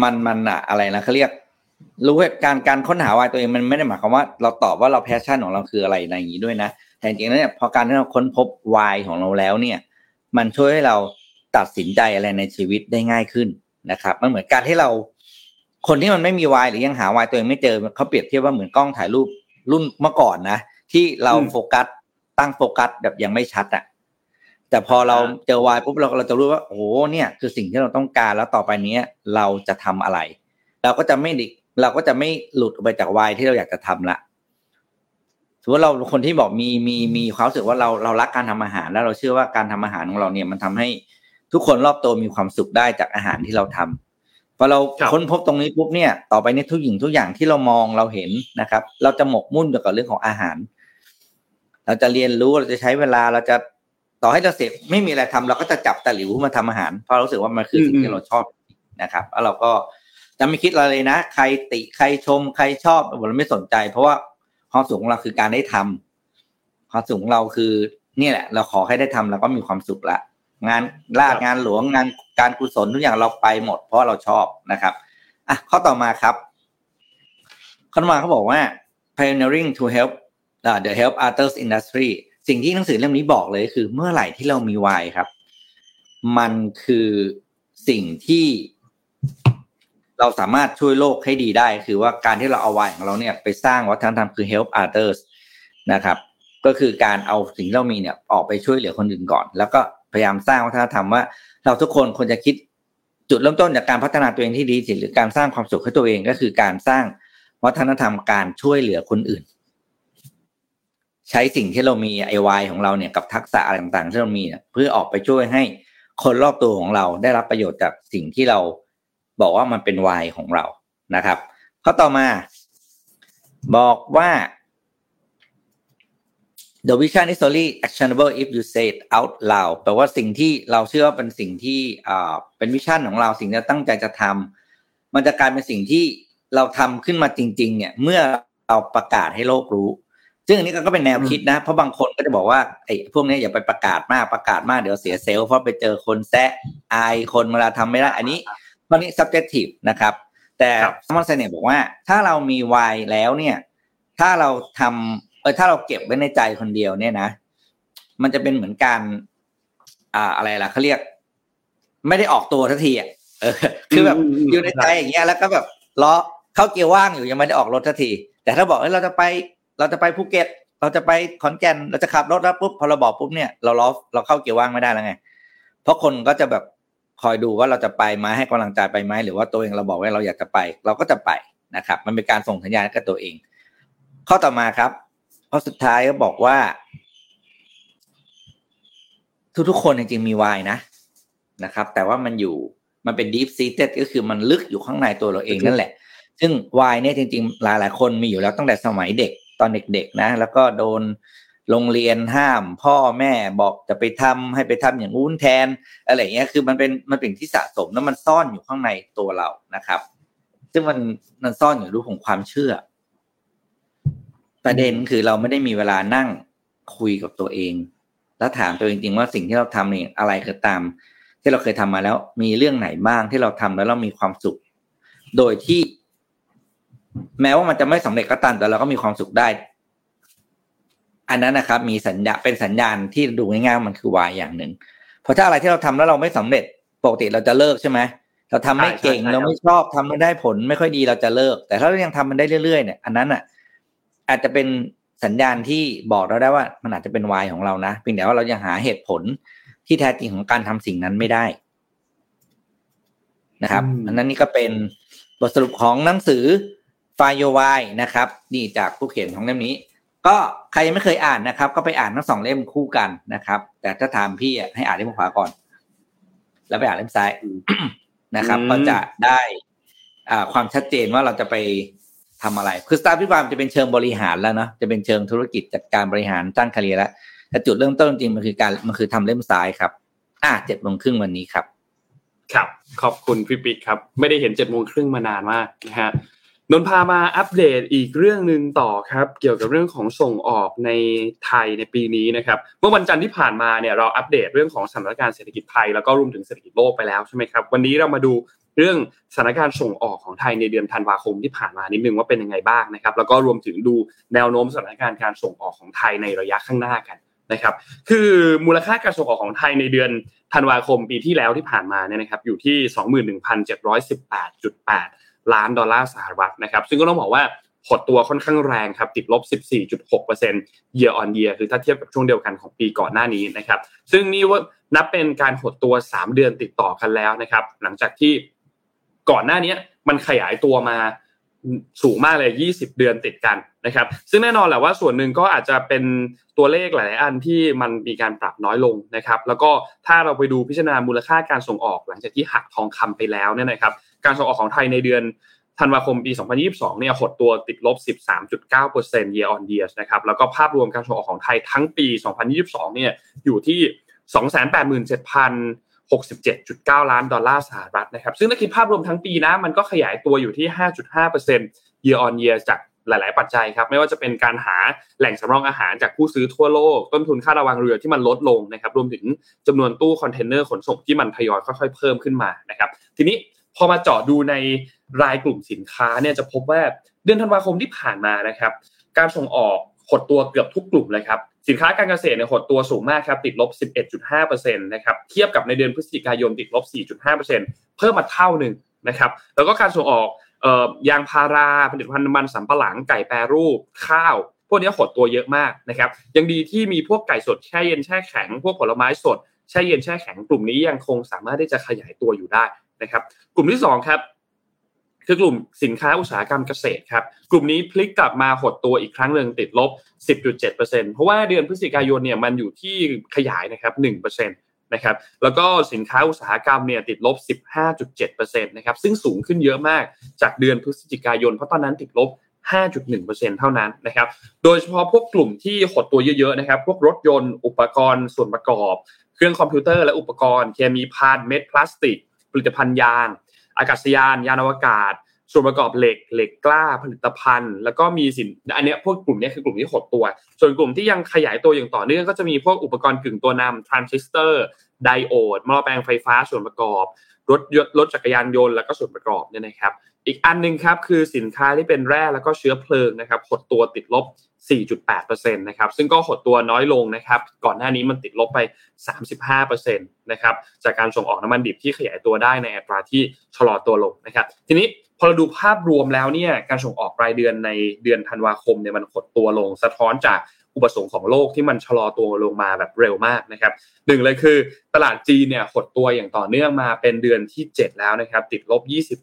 มันมันอะอะไรนะเขาเรียก รู้ว่าการการค้นหาวายตัวเองมันไม่ได้หมายความว่า เราตอบว่าเราแพชชั่นของเราคืออะไรในอย่างนี้ด้วยนะแต่จริงๆแล้วเนี่ยพอการที่เราค้นพบวายของเราแล้วเนี่ย มันช่วยให้เราตัดสินใจอะไรในชีวิตได้ง่ายขึ้นนะครับ มันเหมือนการที่เรา คนที่มันไม่มีวายหรือยังหาวายตัวเองไม่เจอเขาเปรียบเทียบว่าเหมือนกล้องถ่ายรูปรุ่นเมื่อก่อนนะที่เราอืมโฟกัส ตั้งโฟกัสแบบยังไม่ชัดอะแต่พอเราเจอวายปุ๊บเราเราจะรู้ว่าโอ้เนี่ยคือสิ่งที่เราต้องการแล้วต่อไปเนี้ยเราจะทำอะไร เราก็จะไม่ดิเราก็จะไม่หลุดออกไปจากวายที่เราอยากจะทำละถือว่าเราคนที่บอกมีมีมีความรู้สึกว่าเราเรารักการทำอาหาร แล้วเราเชื่อว่าการทำอาหารของเราเนี่ยมันทำให้ทุกคนรอบตัวมีความสุขได้จากอาหารที่เราทำพอเราครับค้นพบตรงนี้ปุ๊บเนี่ย ต่อไปเนี่ยทุกหญิงทุกอย่างที่เรามองเราเห็นนะครับ เราจะหมกมุ่นอยู่กับเรื่องของอาหาร เราจะเรียนรู้เราจะใช้เวลาเราจะต่อให้เราเสพไม่มีอะไรทำเราก็จะจับตะหลิวมาทำอาหาร เพราะเรารู้สึกว่ามันคือสิ่งอืมที่เราชอบนะครับ แล้วเราก็จะไม่คิดอะไรเลยนะ ใครติใครชมใครชอบเราไม่สนใจ เพราะว่าความสุขของเราคือการได้ทำความสุขของเราคือนี่แหละ เราขอให้ได้ทำแล้วก็มีความสุขละงานลาดงานหลวงงานการกุศลทุกอย่างเราไปหมด เพราะเราชอบนะครับอะข้อต่อมาครับข้อต่อมาเขาบอกว่า pioneering to help uh, the help others industry สิ่งที่หนังสือเล่มนี้บอกเลยคือเมื่อไหร่ที่เรามีวายครับ มันคือสิ่งที่เราสามารถช่วยโลกให้ดีได้ คือว่าการที่เราเอาวายของเราเนี่ยไปสร้างวัฒนธรรมคือ help others นะครับ ก็คือการเอาสิ่งที่เรามีเนี่ยออกไปช่วยเหลือคนอื่นก่อน แล้วก็พยายามสร้างวัฒนธรรมว่า เราทุกคนควรจะคิดจุดเริ่มต้นจากการพัฒนาตัวเองที่ดีหรือการสร้างความสุขให้ตัวเองก็คือการสร้างวัฒนธรรมการช่วยเหลือคนอื่น ใช้สิ่งที่เรามีไอวายของเราเนี่ยกับทักษะอะไรต่างๆที่เรามีเพื่อออกไปช่วยให้คนรอบตัวของเราได้รับประโยชน์จากสิ่งที่เราบอกว่ามันเป็นวายของเรานะครับข้อต่อมา บอกว่า the vision is only actionable if you say it out loud แปลว่าสิ่งที่เราเชื่อว่าเป็นสิ่งที่อ่าเป็นวิชั่นของเราสิ่งที่ตั้งใจจะทำมันจะกลายเป็นสิ่งที่เราทำขึ้นมาจริง ๆ เนี่ย เมื่อเราประกาศให้โลกรู้ ซึ่งอันนี้ก็เป็นแนวคิดนะ เพราะบางคนก็จะบอกว่าไอ้พวกนี้อย่าไปประกาศมากประกาศมากเดี๋ยวเสียเซลล์เพราะไปเจอคนแซะอายคนเวลาทำไม่ได้อันนี้ข้อนี้ subjective นะครับ แต่มอนเซเน่บอกว่าถ้าเรามีวายแล้วเนี่ย ถ้าเราทำเออถ้าเราเก็บไว้ในใจคนเดียวเนี่ยนะ มันจะเป็นเหมือนการอ่าอะไรล่ะเขาเรียก ไม่ได้ออกตัวทันทีอะเออ คือแบบอยู่ในใจอย่างเงี้ยแล้วก็แบบล้อเข้าเกียร์ว่างอยู่ยังไม่ได้ออกรถทันที แต่ถ้าบอกเฮ้ยเราจะไป เราจะไปภูเก็ต เราจะไปขอนแก่น เราจะขับรถแล้วปุ๊บพอเราบอกปุ๊บเนี่ยเราล้อเราเข้าเกียร์ว่างไม่ได้แล้วไง เพราะคนก็จะแบบคอยดูว่าเราจะไปไหมให้กำลังใจไปไหมหรือว่าตัวเองเราบอกว่าเราอยากจะไป เราก็จะไปนะครับ มันเป็นการส่งสัญญาณกับตัวเอง ข้อต่อมาครับข้อสุดท้ายก็บอกว่า ทุกๆคนจริงๆมีวายนะนะครับ แต่ว่ามันอยู่มันเป็น deep seated ก็คือมันลึกอยู่ข้างในตัวเราเองนั่นแหละ ซึ่งวายเนี่ยจริง ๆ หลายๆ คนมีอยู่แล้วตั้งแต่สมัยเด็ก ตอนเด็กๆนะ แล้วก็โดนโรงเรียนห้าม พ่อแม่บอกจะไปทำให้ไปทำอย่างงู้นแทนอะไรเงี้ยคือมันเป็นมันเป็นที่สะสมแล้วมันซ่อนอยู่ข้างในตัวเรานะครับ ซึ่งมันมันซ่อนอยู่รูปของความเชื่อ ประเด็นคือเราไม่ได้มีเวลานั่งคุยกับตัวเอง แล้วถามตัวเองจริงว่าสิ่งที่เราทำเนี่ยอะไรคือตาม ที่เราเคยทำมาแล้วมีเรื่องไหนบ้างที่เราทำแล้วเรามีความสุข โดยที่ แม้ว่ามันจะไม่สำเร็จก็ตามแต่เราก็มีความสุขได้ อันนั้นนะครับ มีสัญญาเป็นสัญญาณที่ดูง่ายๆมันคือวายอย่างหนึ่งเพราะถ้าอะไรที่เราทำแล้วเราไม่สำเร็จปกติเราจะเลิกใช่ไหมเราทำไม่เก่งเราไม่ชอบทำไม่ได้ผล ไม่ค่อยดีเราจะเลิก แต่ถ้าเรายังทำมันได้เรื่อยๆเนี่ยอันนั้นอะ อาจจะเป็นสัญญาณที่บอกเราได้ว่า มันอาจจะเป็นวายของเรานะเพียงแต่ว่าเรายังหาเหตุผลที่แท้จริงของการทำสิ่งนั้นไม่ได้นะครับอันนั้นนี่ก็เป็นบทสรุปของหนังสือ ไฟโยวายนะครับนี่จากผู้เขียนของเล่มนี้ ก็ใครยังไม่เคยอ่านนะครับ ก็ไปอ่านทั้งสองเล่มคู่กันนะครับ แต่ถ้าถามพี่ให้อ่านเล่มขวาก่อน แล้วไปอ่านเล่มซ้ายนะครับ ก็จะได้อ่าความชัดเจนว่าเราจะไปทำอะไร คือสตาร์พิบามจะเป็นเชิงบริหารแล้วเนาะจะเป็นเชิงธุรกิจจัดการบริหารตั้งคาเรียแล้วแต่จุดเริ่มต้นจริงมันคือการมันคือทำเล่มซ้ายครับ อ่าเจ็ดโมงครึ่งวันนี้ครับ ครับ ขอบคุณพี่ปิ๊กครับ ไม่ได้เห็นเจ็ดโมงครึ่งมานานมากนะฮะ นนพามาอัปเดตอีกเรื่องหนึ่งต่อครับ เกี่ยวกับเรื่องของส่งออกในไทยในปีนี้นะครับเมื่อวันจันทร์ที่ผ่านมาเนี่ยเราอัปเดตเรื่องของสถานการณ์เศรษฐกิจไทยแล้วก็รวมถึงเศรษฐกิจโลกไปแล้วใช่ไหมครับวันนี้เรามาดูเรื่องสถานการณ์ส่งออกของไทยในเดือนธันวาคมที่ผ่านมานิดนึงว่าเป็นยังไงบ้างนะครับ แล้วก็รวมถึงดูแนวโน้มสถานการณ์การส่งออกของไทยในระยะข้างหน้ากันนะครับ คือมูลค่าการส่งออกของไทยในเดือนธันวาคมปีที่แล้วที่ผ่านมาเนี่ยนะครับอยู่ที่ 21,718.8 ล้านดอลลาร์สหรัฐนะครับซึ่งก็ต้องบอกว่าหดตัวค่อนข้างแรงครับติดลบ 14.6% year on year คือถ้าเทียบกับช่วงเดียวกันของปีก่อนหน้านี้นะครับซึ่งนี่ว่านับเป็นการหดตัว 3 เดือนติดต่อกันแล้วนะครับหลังจากที่ก่อนหน้านี้มันขยายตัวมาสูงมากเลย 20 เดือนติดกันนะครับ ซึ่งแน่นอนแหละว่าส่วนหนึ่งก็อาจจะเป็นตัวเลขหลายๆอันที่มันมีการปรับน้อยลงนะครับ แล้วก็ถ้าเราไปดูพิจารณามูลค่าการส่งออก หลังจากที่หักทองคำไปแล้วเนี่ยนะครับ การส่งออกของไทยในเดือนธันวาคมปี 2022 เนี่ยหดตัวติดลบ 13.9% year on year นะครับ แล้วก็ภาพรวมการส่งออกของไทยทั้งปี 2022 เนี่ยอยู่ที่ 287,067.9 ล้านดอลลาร์สหรัฐนะครับ ซึ่งถ้าคิดภาพรวมทั้งปีนะ มันก็ขยายตัวอยู่ที่ 5.5% year on year จากหลาย ๆ ปัจจัยครับ ไม่ว่าจะเป็นการหาแหล่งสำรองอาหารจากผู้ซื้อทั่วโลก ต้นทุนค่าระวางเรือที่มันลดลงนะครับ รวมถึงจำนวนตู้คอนเทนเนอร์ขนส่งที่มันทยอยค่อย ๆ เพิ่มขึ้นมานะครับ ทีนี้ พอมาเจาะดูในรายกลุ่มสินค้าเนี่ยจะพบว่าเดือนธันวาคมที่ผ่านมานะครับ การส่งออกหดตัวเกือบทุกกลุ่มเลยครับสินค้าการเกษตรเนี่ยหดตัวสูงมากครับติดลบ 11.5%นะครับเทียบกับในเดือนพฤศจิกายนติดลบ 4.5%เพิ่มมาเท่าหนึ่งนะครับแล้วก็การส่งออกยางพาราผลิตภัณฑ์มันสำปะหลังไก่แปรรูปข้าว พวกนี้หดตัวเยอะมากนะครับยังดีที่มีพวกไก่สดแช่เย็นแช่แข็ง พวกผลไม้สดแช่เย็นแช่แข็งกลุ่มนี้ยังคงสามารถที่จะขยายตัวอยู่ได้ นะครับ กลุ่มที่2ครับคือกลุ่มสินค้าอุตสาหกรรมเกษตรครับกลุ่มนี้พลิกกลับมาหดตัวอีกครั้งหนึ่งติดลบ 10.7%เพราะว่าเดือนพฤศจิกายนเนี่ยมันอยู่ที่ขยายนะครับ1%นะครับแล้วก็สินค้าอุตสาหกรรมเนี่ยติดลบ 15.7%นะครับซึ่งสูงขึ้นเยอะมากจากเดือนพฤศจิกายน เพราะตอนนั้นติดลบ 5.1%เท่านั้นนะครับโดยเฉพาะพวกกลุ่มที่หดตัวเยอะๆนะครับพวกรถยนต์ อุปกรณ์ส่วนประกอบ เครื่องคอมพิวเตอร์และอุปกรณ์ เคมีพันเม็ดพลาสติก ลิตภัณฑ์ยางอากาศยาน ยานอวกาศ ส่วนประกอบเหล็กเหล็กกล้าผลิตภัณฑ์ แล้วก็มีสินอันนี้พวกกลุ่มนี้คือกลุ่มที่หดตัว ส่วนกลุ่มที่ยังขยายตัวอย่างต่อเนื่องก็จะมีพวกอุปกรณ์กึ่งตัวนำทรานซิสเตอร์ไดโอดหม้อแปลงไฟฟ้าส่วนประกอบรถยนต์รถจักรยานยนต์แล้วก็ส่วนประกอบเนี่ยนะครับ อีกอันนึงครับคือสินค้าที่เป็นแร่แล้วก็เชื้อเพลิงนะครับหดตัวติดลบ 4.8%นะครับซึ่งก็หดตัวน้อยลงนะครับก่อนหน้านี้มันติดลบไป 35%นะครับจากการส่งออกน้ำมันดิบที่ขยายตัวได้ในอัตราที่ชะลอตัวลงนะครับทีนี้พอเราดูภาพรวมแล้วเนี่ยการส่งออกรายเดือนในเดือนธันวาคมเนี่ยมันหดตัวลง สะท้อนจากอุปสงค์ของโลกที่มันชะลอตัวลงมาแบบเร็วมากนะครับหนึ่งเลยคือตลาดจีนเนี่ยหดตัวอย่างต่อเนื่องมาเป็นเดือนที่ 7 แล้วนะครับติดลบ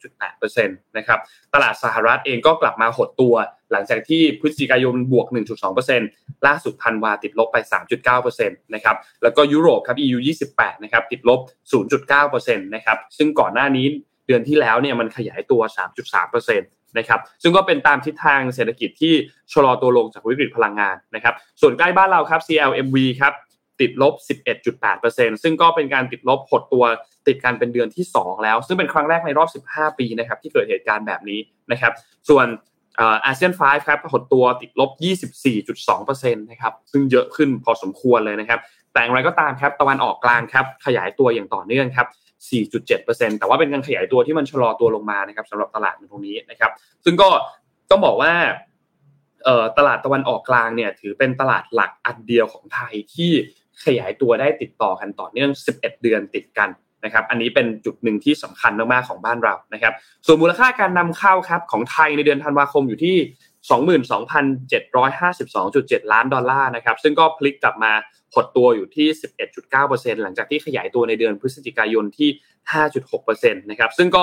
20.8%นะครับตลาดสหรัฐเองก็กลับมาหดตัว หลังจากที่พฤศจิกายนบวก 1.2%ล่าสุดธันวาติดลบไป 3.9%นะครับแล้วก็ยุโรปครับ EU 28นะครับติดลบ 0.9%นะครับซึ่งก่อนหน้านี้เดือนที่แล้วเนี่ยมันขยายตัว 3.3%นะครับซึ่งก็เป็นตามทิศทางเศรษฐกิจที่ชะลอตัวลงจากวิกฤตพลังงานนะครับส่วนใกล้บ้านเราครับ CLMV ครับติดลบ 11.8%ซึ่งก็เป็นการติดลบหดตัวติดกันเป็นเดือนที่ 2 แล้ว ซึ่งเป็นครั้งแรกในรอบ 15 ปีนะครับที่เกิดเหตุการณ์แบบนี้นะครับส่วน อาเซียน5ครับหดตัวติดลบ 24.2%นะครับซึ่งเยอะขึ้นพอสมควรเลยนะครับ แต่อย่างไรก็ตามครับตะวันออกกลางครับขยายตัวอย่างต่อเนื่องครับ 4.7%แต่ว่าเป็นการขยายตัวที่มันชะลอตัวลงมานะครับสำหรับตลาดในตรงนี้นะครับ ซึ่งก็ต้องบอกว่าตลาดตะวันออกกลางเนี่ยถือเป็นตลาดหลักอันเดียวของไทยที่ขยายตัวได้ติดต่อกันต่อเนื่อง 11 เดือนติดกัน นะครับอันนี้เป็นจุดหนึ่งที่สำคัญมากๆของบ้านเรานะครับ ส่วนมูลค่าการนำเข้าครับของไทยในเดือนธันวาคมอยู่ที่22,752.7 ล้านดอลลาร์นะครับซึ่งก็พลิกกลับมาหดตัวอยู่ที่ 11.9%หลังจากที่ขยายตัวในเดือนพฤศจิกายนที่ 5.6%นะครับซึ่งก็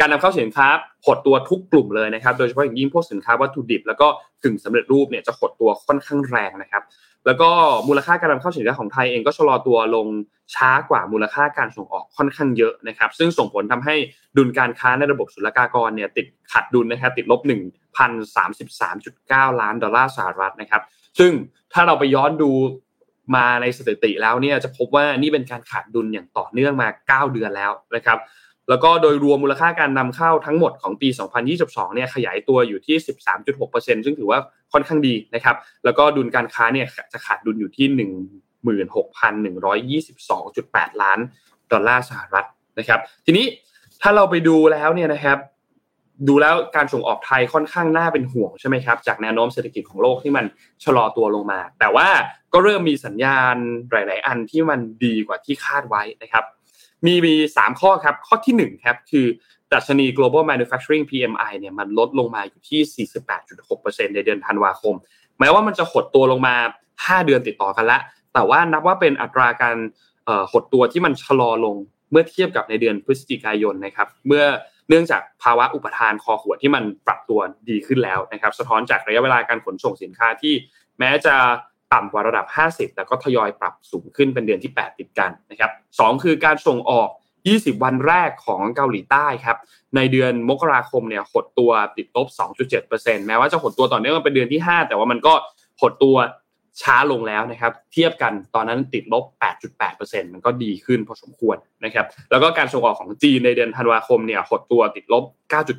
การนำเข้าสินค้าหดตัวทุกกลุ่มเลยนะครับ โดยเฉพาะอย่างยิ่งพวกสินค้าวัตถุดิบ แล้วก็กึ่งสำเร็จรูปเนี่ยจะหดตัวค่อนข้างแรงนะครับ แล้วก็มูลค่าการนำเข้าสินค้าของไทยเองก็ชะลอตัวลงช้ากว่ามูลค่าการส่งออกค่อนข้างเยอะนะครับ ซึ่งส่งผลทำให้ดุลการค้าในระบบศุลกากรเนี่ยติดขาดดุลนะครับติดลบ 1,033.9 ล้านดอลลาร์สหรัฐนะครับ ซึ่งถ้าเราไปย้อนดูมาในสถิติแล้วเนี่ยจะพบว่านี่เป็นการขาดดุลอย่างต่อเนื่องมา 9 เดือนแล้วนะครับ แล้วก็โดยรวมมูลค่าการนำเข้าทั้งหมดของปี 2022 เนี่ยขยายตัวอยู่ที่ 13.6%ซึ่งถือว่าค่อนข้างดีนะครับ แล้วก็ดุลการค้าเนี่ยจะขาดดุลอยู่ที่ 16,122.8 ล้านดอลลาร์สหรัฐนะครับ ทีนี้ถ้าเราไปดูแล้วเนี่ยนะครับ ดูแล้วการส่งออกไทยค่อนข้างน่าเป็นห่วงใช่ไหมครับ จากแนวโน้มเศรษฐกิจของโลกที่มันชะลอตัวลงมา แต่ว่าก็เริ่มมีสัญญาณหลาย ๆ อันที่มันดีกว่าที่คาดไว้นะครับ มีมีสามข้อครับ ข้อที่หนึ่งครับ คือดัชนี global manufacturing PMI เนี่ยมันลดลงมาอยู่ที่ 48.6%ในเดือนธันวาคม แม้ว่ามันจะหดตัวลงมา 5 เดือนติดต่อกันล้วแต่ว่านับว่าเป็นอัตราการหดตัวที่มันชะลอลงเมื่อเทียบกับในเดือนพฤศจิกายนนะครับ เมื่อเนื่องจากภาวะอุปทานคอขวดที่มันปรับตัวดีขึ้นแล้วนะครับ สะท้อนจากระยะเวลาการขนส่งสินค้าที่แม้จะ ต่ำกว่าระดับ 50 แต่ก็ทยอยปรับสูงขึ้นเป็นเดือนที่ 8 ติดกันนะครับสคือการส่งออก 20 วันแรกของเกาหลีใต้ครับในเดือนมกราคมเนี่ยหดตัวติดลบ 2.7%แม้ว่าจะหดตัวต่อเนื่องเป็นเดือนที่ 5 แต่ว่ามันก็หดตัวช้าลงแล้วนะครับเทียบกันตอนนั้นติดลบ 8.8%มันก็ดีขึ้นพอสมควรนะครับแล้วก็การส่งออกของจีนในเดือนธันวาคมเนี่ยหดตัวติดลบ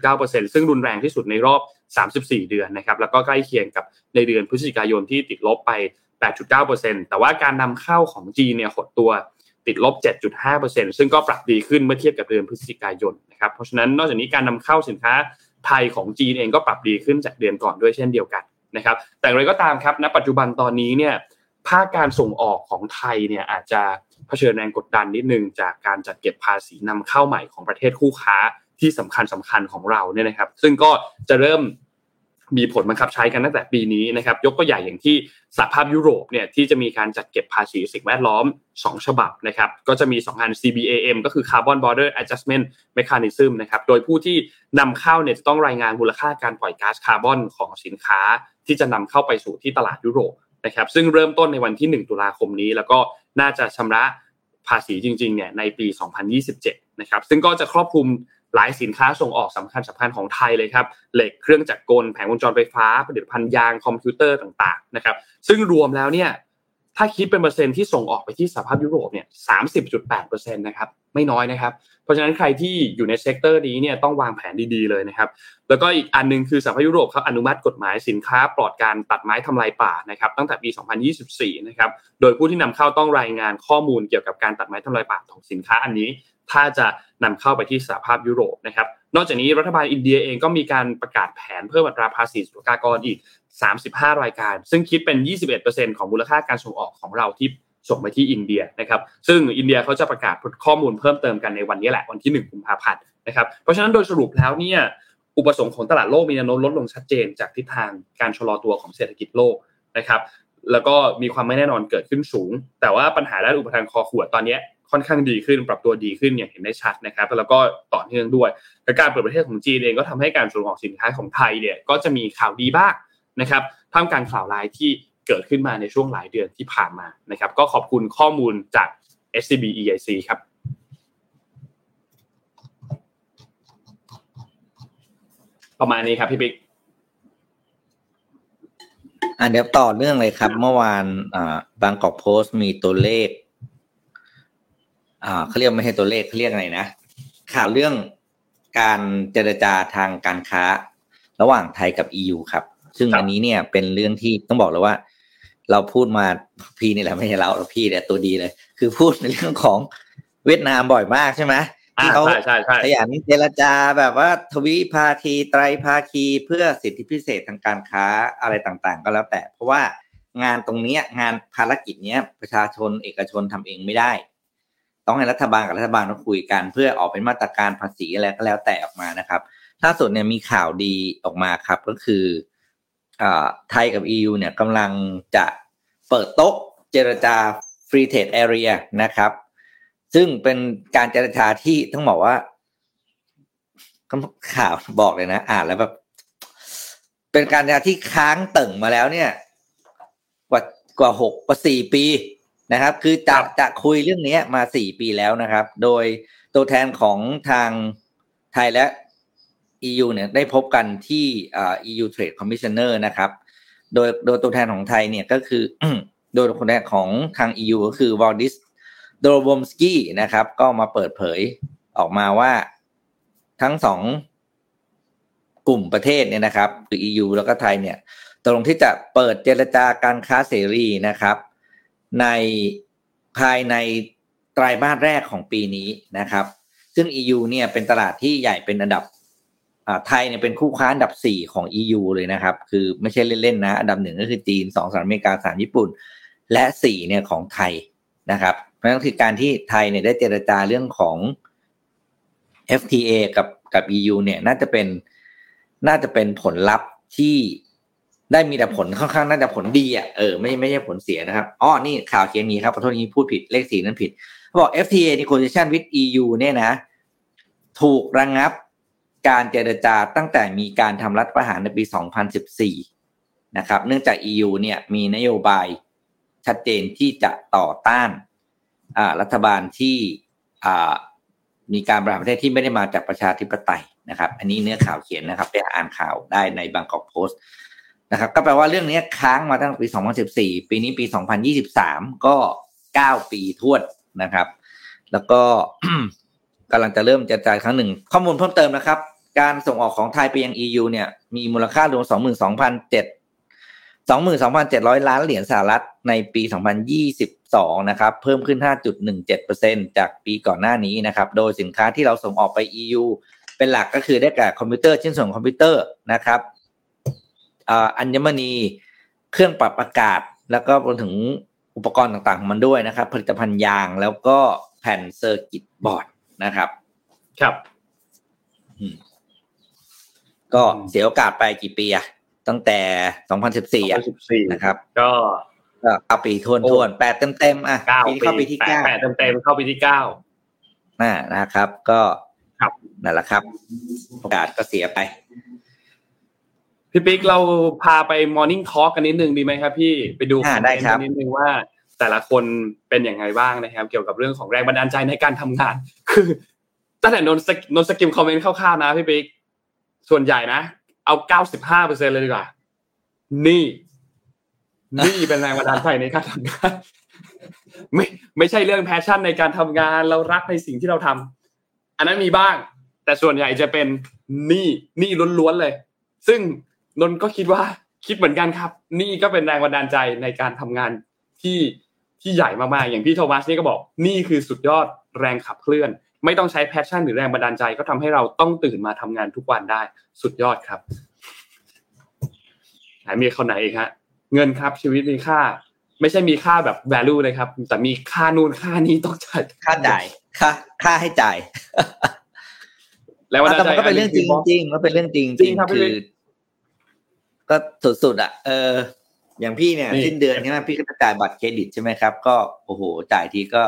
9.9%ซึ่งรุนแรงที่สุดในรอบ 34 เดือนนะครับแล้วก็ใกล้เคียงกับในเดือนพฤศจิกายนที่ติดลบไป 8.9%แต่ว่าการนำเข้าของจีนเนี่ยหดตัวติดลบ 7.5%ซึ่งก็ปรับดีขึ้นเมื่อเทียบกับเดือนพฤศจิกายนนะครับ เพราะฉะนั้นนอกจากนี้การนำเข้าสินค้าไทยของจีนเองก็ปรับดีขึ้นจากเดือนก่อนด้วยเช่นเดียวกันนะครับ แต่อะไรก็ตามครับณปัจจุบันตอนนี้เนี่ยภาคการส่งออกของไทยเนี่ยอาจจะเผชิญแรงกดดันนิดนึงจากการจัดเก็บภาษีนำเข้าใหม่ของประเทศคู่ค้าที่สำคัญสำคัญของเราเนี่ยนะครับ ซึ่งก็จะเริ่ม มีผลบังคับใช้กันตั้งแต่ปีนี้นะครับ ยกตัวอย่างอย่างที่สหภาพยุโรปเนี่ยที่จะมีการจัดเก็บภาษีสิ่งแวดล้อม 2 ฉบับนะครับ ก็จะมี2อัน CBAM ก็คือ Carbon Border Adjustment Mechanism นะครับ โดยผู้ที่นำเข้าเนี่ยจะต้องรายงานมูลค่าการปล่อยก๊าซคาร์บอนของสินค้า ที่จะนำเข้าไปสู่ที่ตลาดยุโรปนะครับ ซึ่งเริ่มต้นในวันที่ 1 ตุลาคมนี้ แล้วก็น่าจะชำระภาษีจริงๆเนี่ยในปี 2027 นะครับ ซึ่งก็จะครอบคลุม หลายสินค้าส่งออกสำคัญสำคัญของไทยเลยครับเหล็กเครื่องจักรกลแผงวงจรไฟฟ้าผลิตภัณฑ์ยางคอมพิวเตอร์ต่างๆนะครับซึ่งรวมแล้วเนี่ยถ้าคิดเป็นเปอร์เซ็นต์ที่ส่งออกไปที่สหภาพยุโรปเนี่ยสามสิบจุดแปดเปอร์เซ็นต์นะครับไม่น้อยนะครับ เพราะฉะนั้นใครที่อยู่ใน sector นี้เนี่ยต้องวางแผนดีๆเลยนะครับ แล้วก็อีกอันนึงคือสหภาพยุโรปเขาอนุมัติกฎหมายสินค้าปลอดการตัดไม้ทำลายป่านะครับตั้งแต่ปี 2024 นะครับ โดยผู้ที่นำเข้าต้องรายงานข้อมูลเกี่ยวกับการตัดไม้ทำลายป่าของสินค้าอันนี้ ถ้าจะนำเข้าไปที่สหภาพยุโรปนะครับนอกจากนี้รัฐบาลอินเดียเองก็มีการประกาศแผนเพิ่มอัตราภาษีศุลกากรอีก 35 รายการ ซึ่งคิดเป็น 21%ของมูลค่าการส่งออกของเราที่ส่งไปที่อินเดียนะครับซึ่งอินเดียเขาจะประกาศข้อมูลเพิ่มเติมกันในวันนี้แหละวันที่ 1 กุมภาพันธ์นะครับเพราะฉะนั้นโดยสรุปแล้วเนี่ยอุปสงค์ของตลาดโลกมีแนวโน้มลดลงชัดเจน จากทิศทางการชะลอตัวของเศรษฐกิจโลกนะครับแล้วก็มีความไม่แน่นอนเกิดขึ้นสูง แต่ว่าปัญหาด้านอุปทานคอขวดตอนนี้ ค่อนข้างดีขึ้น ปรับตัวดีขึ้นอย่างเห็นได้ชัดนะครับ แล้วก็ต่อเนื่องด้วยและการเปิดประเทศของจีนเองก็ทำให้การส่งออกสินค้าของไทยเนี่ยก็จะมีข่าวดีบ้างนะครับท่ามกลางข่าวร้ายที่เกิดขึ้นมาในช่วงหลายเดือนที่ผ่านมานะครับ ก็ขอบคุณข้อมูลจาก SCB EIC ครับประมาณนี้ครับพี่ปิ๊กอ่าเดี๋ยวต่อเรื่องเลยครับ เมื่อวานอ่าบางกอกโพสต์มีตัวเลข เขาเรียกไม่ใช่ตัวเลขเขาเรียกอะไรนะข่าวเรื่องการเจรจาทางการค้า ระหว่างไทยกับ EU ครับ ซึ่งครับอันนี้เนี่ยเป็นเรื่องที่ต้องบอกเลยว่า เราพูดมาพี่นี่แหละไม่ใช่เราเราพี่เนี่ยตัวดีเลย คือพูดในเรื่องของเวียดนามบ่อยมากใช่ไหมอ่าที่เขาใช่ใช่ใช่ขยันเจรจาแบบว่าทวิภาคีไตรภาคีเพื่อสิทธิพิเศษทางการค้าอะไรต่างๆ ก็แล้วแต่ เพราะว่างานตรงเนี้ยงานภารกิจเนี้ยประชาชนเอกชนทำเองไม่ได้ ต้องให้รัฐบาลกับรัฐบาลมาคุยกัน เพื่อออกเป็นมาตรการภาษีอะไรก็แล้วแต่ออกมานะครับล่าสุดเนี่ยมีข่าวดีออกมาครับก็คืออไทยกับ EU เนี่ยกำลังจะเปิดโต๊ะเจรจา Free Trade Area นะครับ ซึ่งเป็นการเจรจาที่ต้องบอกว่าข่าวบอกเลยนะ อ่านแล้วแบบ เป็นการเจรจาที่ค้างเติ่งมาแล้วเนี่ย กว่ากว่าหกกว่าสี่ปี นะครับ คือจะจะคุยเรื่องนี้มาสี่ปีแล้วนะครับ โดยตัวแทนของทางไทยและ EU เนี่ยได้พบกันที่อ่า EU Trade Commissioner นะครับ โดยโดยตัวแทนของไทยเนี่ยก็คือโดยตัวแทนของทาง EU ก็คือวอลดิสโดโรบมสกี้นะครับ ก็มาเปิดเผยออกมาว่าทั้งสองกลุ่มประเทศเนี่ยนะครับ คือ EU แล้วก็ไทยเนี่ยตกลงที่จะเปิดเจรจาการค้าเสรีนะครับ ในภายในไตรมาสแรกของปีนี้นะครับ ซึ่ง EU เนี่ยเป็นตลาดที่ใหญ่เป็นอันดับไทยเนี่ยเป็นคู่ค้าอันดับสี่ของ EU เลยนะครับ คือไม่ใช่เล่นๆนะอันดับหนึ่งก็คือจีนสองสหรัฐอเมริกาสามญี่ปุ่น และสี่เนี่ยของไทยนะครับเพราะนั่นคือการที่ไทยเนี่ยได้เจรจาเรื่องของ FTA กับกับ EU เนี่ยน่าจะเป็นน่าจะเป็นผลลัพธ์ที่ ได้มีแต่ผลค่อนข้างน่าจะผลดีอะเออไม่ไม่ใช่ผลเสียนะครับอ๋อนี่ข่าวเขียนนี้ครับขอโทษนี้พูดผิดเลขสีนั้นผิดเขาบอก FTA negotiation with EU เนี่ยนะ ถูกระงงับการเจรจาตั้งแต่มีการทำรัฐประหารในปี 2014 นะครับ เนื่องจาก EU เนี่ยมีนโยบายชัดเจนที่จะต่อต้านอ่ารัฐบาลที่อ่ามีการบริหารประเทศที่ไม่ได้มาจากประชาธิปไตยนะครับ อันนี้เนื้อข่าวเขียนนะครับ ไปอ่านข่าวได้ในบางกอกโพสต์ นะครับก็แปลว่าเรื่องนี้ค้างมาตั้งแต่ปี 2014 ปีนี้ปี 2023 ก็ 9 ปีทวดนะครับ แล้วก็กำลังจะเริ่มจะจ่ายครั้งหนึ่ง ข้อมูลเพิ่มเติมนะครับ การส่งออกของไทยไปยัง EU เนี่ยมีมูลค่ารวม 22,700 22,700 ล้านเหรียญสหรัฐในปี 2022 นะครับ เพิ่มขึ้น 5.17%จากปีก่อนหน้านี้นะครับ โดยสินค้าที่เราส่งออกไป EU เป็นหลักก็คือได้แก่คอมพิวเตอร์ชิ้นส่วนคอมพิวเตอร์นะครับ อัญมณีเครื่องปรับอากาศ แล้วก็รวมถึงอุปกรณ์ต่างๆของมันด้วยนะครับ ผลิตภัณฑ์ยางแล้วก็แผ่น circuit board นะครับ ครับก็เสียโอกาสไปกี่ปีอะตั้งแต่ 2014อะ2014นะครับก็ก็เก้าปีทวนทวนๆแปดเต็มเต็มๆอะเก้าปีนี้เข้าปีที่เก้าแปดเต็มๆเข้าปีที่เก้าอ่านะครับ ก็ครับนั่นแหละครับ โอกาสก็เสียไป พี่ปิ๊กเราพาไปมอร์นิ่งทอ l k กันนิดนึงดีไหมครับพี่ไปดูอ่าคอมเมนต์ได้ครับกันนิดนึงว่า แต่ละคนเป็นอย่างไรบ้างนะครับ เกี่ยวกับเรื่องของแรงบันดาลใจในการทำงาน คือตั้งแต่นนท์ส นนท์ skim คอมเมนต์คร่าวๆนะพี่ปิ๊กส่วนใหญ่นะ เอาเก้าสิบห้าเปอร์เซ็นเลยดีกว่า หนี้ หนี้เป็นแรงบันดาลใจในการทำงาน ไม่ไม่ใช่เรื่อง passion ในการทำงานเรารักในสิ่งที่เราทำอันนั้นมีบ้าง แต่ส่วนใหญ่จะเป็นหนี้หนี่ล้วนๆเลย ซึ่ง นนท์ก็คิดว่าคิดเหมือนกันครับ หนี้ก็เป็นแรงบันดาลใจในการทำงานที่ที่ใหญ่มากๆอย่างพี่โทมัสนี่ก็บอก หนี้คือสุดยอดแรงขับเคลื่อน ไม่ต้องใช้แพชชั่นหรือแรงบันดาลใจก็ทำให้เราต้องตื่นมาทำงานทุกวันได้สุดยอดครับไหนมีคนไหนอีกฮะเงินครับชีวิตมีค่า ไม่ใช่มีค่าแบบ value เลยครับ แต่มีค่านู่นค่านี้ต้องจ่ายค่าจ่ายค่าค่าให้จ่ายแรงบันดาลแต่ใจมันก็เป็นเรื่องจริงจริงมันเป็นเรื่องจริงจริงครับพี่คือ ก็สุดๆอะเออ อย่างพี่เนี่ยนี่สิ้นเดือนใช่ไหมพี่ก็จะจ่ายบัตรเครดิตใช่ไหมครับ ก็โอ้โหจ่ายทีก็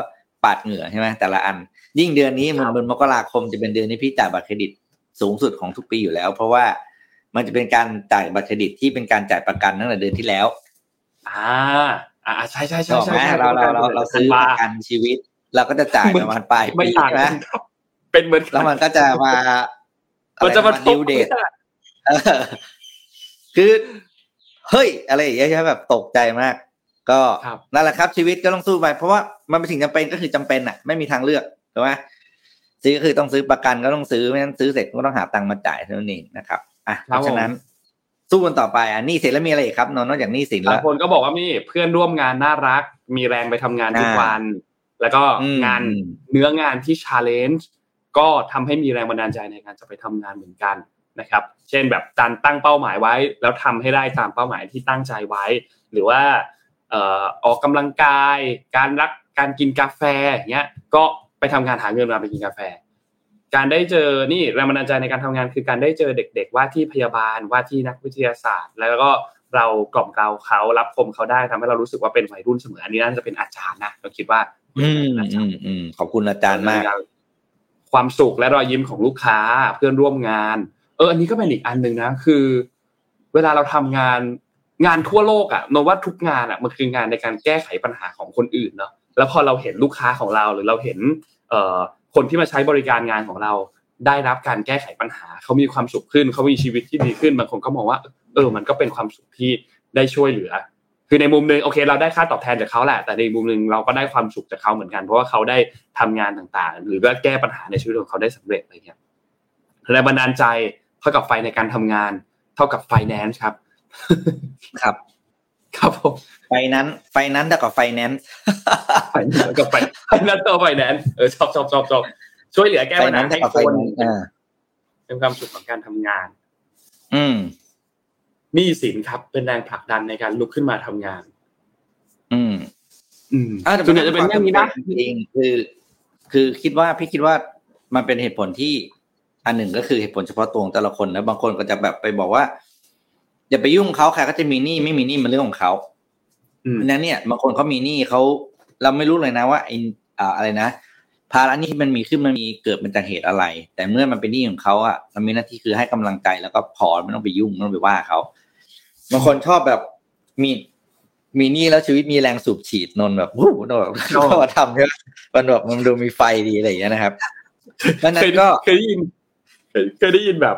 ปาดเหงื่อใช่ไหมแต่ละอัน ยิ่งเดือนนี้มันเป็นมกราคมจะเป็นเดือนที่พี่จ่ายบัตรเครดิตสูงสุดของทุกปีอยู่แล้ว เพราะว่ามันจะเป็นการจ่ายบัตรเครดิตที่เป็นการจ่ายประกันตั้งแต่เดือนที่แล้ว อ่า อ่าใช่ใช่ใช่ถูกใช่ไหมใช่เราเราเราเราซื้อประกันชีวิต เราก็จะจ่ายประมาณปลายไม่ปีต่างนะกันครับเป็นเหมือนกัแล้วมันก็จะมามันจะมาดิวเดทเออ คือเฮ้ย อะไรอย่างเงี้ยใช่ไหมแบบตกใจมาก ก็ครับนั่นแหละครับ ชีวิตก็ต้องสู้ไปเพราะว่ามันเป็นสิ่งจำเป็นก็คือจำเป็นอะ ไม่มีทางเลือกถูกไหมซื้อก็คือต้องซื้อประกันก็ต้องซื้อไม่งั้นซื้อเสร็จก็ต้องหาตังค์มาจ่ายเท่านั้นเองนะครับอะเพราะฉะนั้นสู้กันต่อไปอะหนี่สินแล้วมีอะไรอีกครับนนท์นอกจากหนี่สินบาแล้งวคนก็บอกว่านี่เพื่อนร่วมงานน่ารัก มีแรงไปทำงานทุกอ่าวัน แล้วก็อืมงานเนื้องานที่ชาเลนจ์ก็ทำให้มีแรงบันดาลใจในการจะไปทำงานเหมือนกัน นะครับ เช่นแบบการตั้งเป้าหมายไว้ แล้วทำให้ได้ตามเป้าหมายที่ตั้งใจไว้ หรือว่าเอ่อออกกำลังกาย การรักการกินกาแฟอย่างเงี้ยก็ไปทำงานหาเงินมาไปกินกาแฟ การได้เจอนี่แรงบันดาลใจในการทำงานคือการได้เจอเด็ก ๆ ว่าที่พยาบาลว่าที่นักวิทยาศาสตร์ แล้วก็เรากล่อมเกลาเขารับคมเขาได้ทำให้เรารู้สึกว่าเป็นวัยรุ่นเสมออันนี้น่าจะเป็นอาจารย์นะเราคิดว่า อืมอืมอืมขอบคุณอาจารย์มาก ความสุขและรอยยิ้มของลูกค้าเพื่อนร่วมงาน เอออันนี้ก็เป็นอีกอันหนึ่งนะคือ เวลาเราทำงานงานทั่วโลกอะนว่าทุกงานอะมันคืองานในการแก้ไขปัญหาของคนอื่นเนาะแล้วพอเราเห็นลูกค้าของเราหรือเราเห็นเอ่อคนที่มาใช้บริการงานของเรา ได้รับการแก้ไขปัญหาเขามีความสุขขึ้นเขามีชีวิตที่ดีขึ้นบางคนก็มองว่า เออ มันก็เป็นความสุขที่ได้ช่วยเหลือ คือในมุมหนึ่งโอเค เราได้ค่าตอบแทนจากเขาแหละ แต่ในมุมหนึ่งเราก็ได้ความสุขจากเขาเหมือนกัน เพราะว่าเขาได้ทำงานต่างๆ หรือว่าแก้ปัญหาในชีวิตของเขาได้สำเร็จอะไรเงี้ยแรงบันดาลใจ เท่ากับไฟในการทำงาน เท่ากับไฟแนนซ์ครับ ครับ ครับผมไฟนั้นไฟนั้นเท่ากับไฟแนนซ์ไฟแนนซ์กับไฟไฟนั้นตัวไฟแนนซ์เออชอบชอบชอบชอบช่วยเหลือแก้ปัญหาให้กับคไฟนั้นเท่ากับไฟแนนซ์อ่าเป็นความสุขของการทำงาน อืมหนี้สินครับ เป็นแรงผลักดันในการลุกขึ้นมาทำงาน อืม อืมอ่าแต่ส่วนใหญ่จะเป็นเรื่องนี้นะจริงๆคือ คือคิดว่าพี่คิดว่ามันเป็นเหตุผลที่ อันหนึ่งก็คือเหตุผลเฉพาะตัวของแต่ละคนนะบางคนก็จะแบบไปบอกว่า อย่าไปยุ่งเขาใครก็จะมีหนี้ไม่มีหนี้มันเรื่องของเขาอืมเพราะฉะนั้นเนี่ยบางคนเขามีหนี้เขาเราไม่รู้เลยนะว่าไอ้อ่าอะไรนะภาระหนี้ที่มันมีขึ้นมันมีเกิดเป็นจากเหตุอะไร แต่เมื่อมันเป็นหนี้ของเขาอะเรามีหน้าที่คือให้กำลังใจแล้วก็พอไม่ต้องไปยุ่งไม่ต้องไปว่าเขาบางคนชอบแบบมีมีหนี้แล้วชีวิตมีแรงสูบฉีดนนท์แบบวู้นนท์แบบชอบมาทำใช่ไหมมันแบบมันดูมีไฟดีอะไรอย่างเงี้ยนะครับเพราะฉะนั้นเคยก็เคยได้ยิน เคยเคยได้ยินแบบ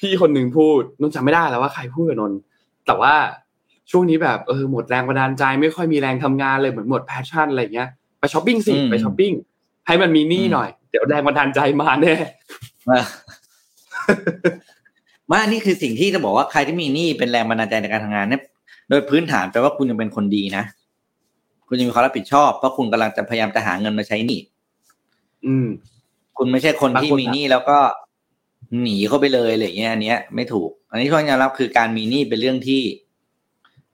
พี่คนหนึ่งพูดนนท์จำไม่ได้แล้วว่าใครพูดกับนนท์แต่ว่าช่วงนี้แบบเออหมดแรงบันดาลใจ ไม่ค่อยมีแรงทำงานเลยเหมือนหมด passion อะไรเงี้ยไปช้อปปิ้งสิไปช้อปปิ้งให้มันมีหนี้หน่อย เดี๋ยวแรงบันดาลใจมาแน่มามานี่คือสิ่งที่จะบอกว่าใครที่มีหนี้เป็นแรงบันดาลใจในการทำงานเนี่ยโดยพื้นฐานแปลว่าคุณยังเป็นคนดีนะคุณยังมีความรับผิดชอบเพราะคุณกำลังจะพยายามจะหาเงินมาใช้หนี้อืม คุณไม่ใช่คนที่บางคนมีหนี้แล้วก็ หนีเข้าไปเลยอะไรเงี้ยอันเนี้ยไม่ถูก อันนี้ต้องยอมรับคือการมีหนี้เป็นเรื่องที่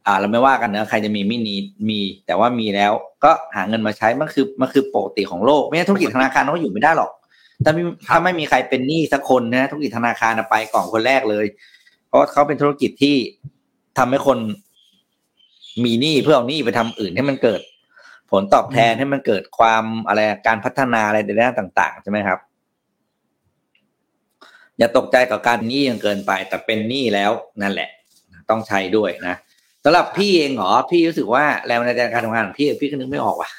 อ่าเราไม่ว่ากันนะใครจะมีไม่นีมี แต่ว่ามีแล้ว ก็หาเงินมาใช้มันคือมันคือปกติของโลก ไม่ใช่ธุรกิจธนาคารเขาอยู่ไม่ได้หรอกถ้าไม่ถ้าไม่มีใครเป็นหนี้สักคนนะธุรกิจธนาคารไปก่อนคนแรกเลย เพราะเขาเป็นธุรกิจที่ทำให้คนมีหนี้เพื่อเอาหนี้ไปทำอื่นให้มันเกิด ผลตอบแทนให้มันเกิดความอะไรการพัฒนาอะไรในด้านต่าง ๆ ใช่ไหมครับ อย่าตกใจกับการหนี้ยังเกินไป แต่เป็นหนี้แล้วนั่นแหละ ต้องใช้ด้วยนะสำหรับพี่เองเหรอพี่รู้สึกว่าแรงบันดาลใจการทำงานของพี่พี่ก็นึกไม่ออกว่ะ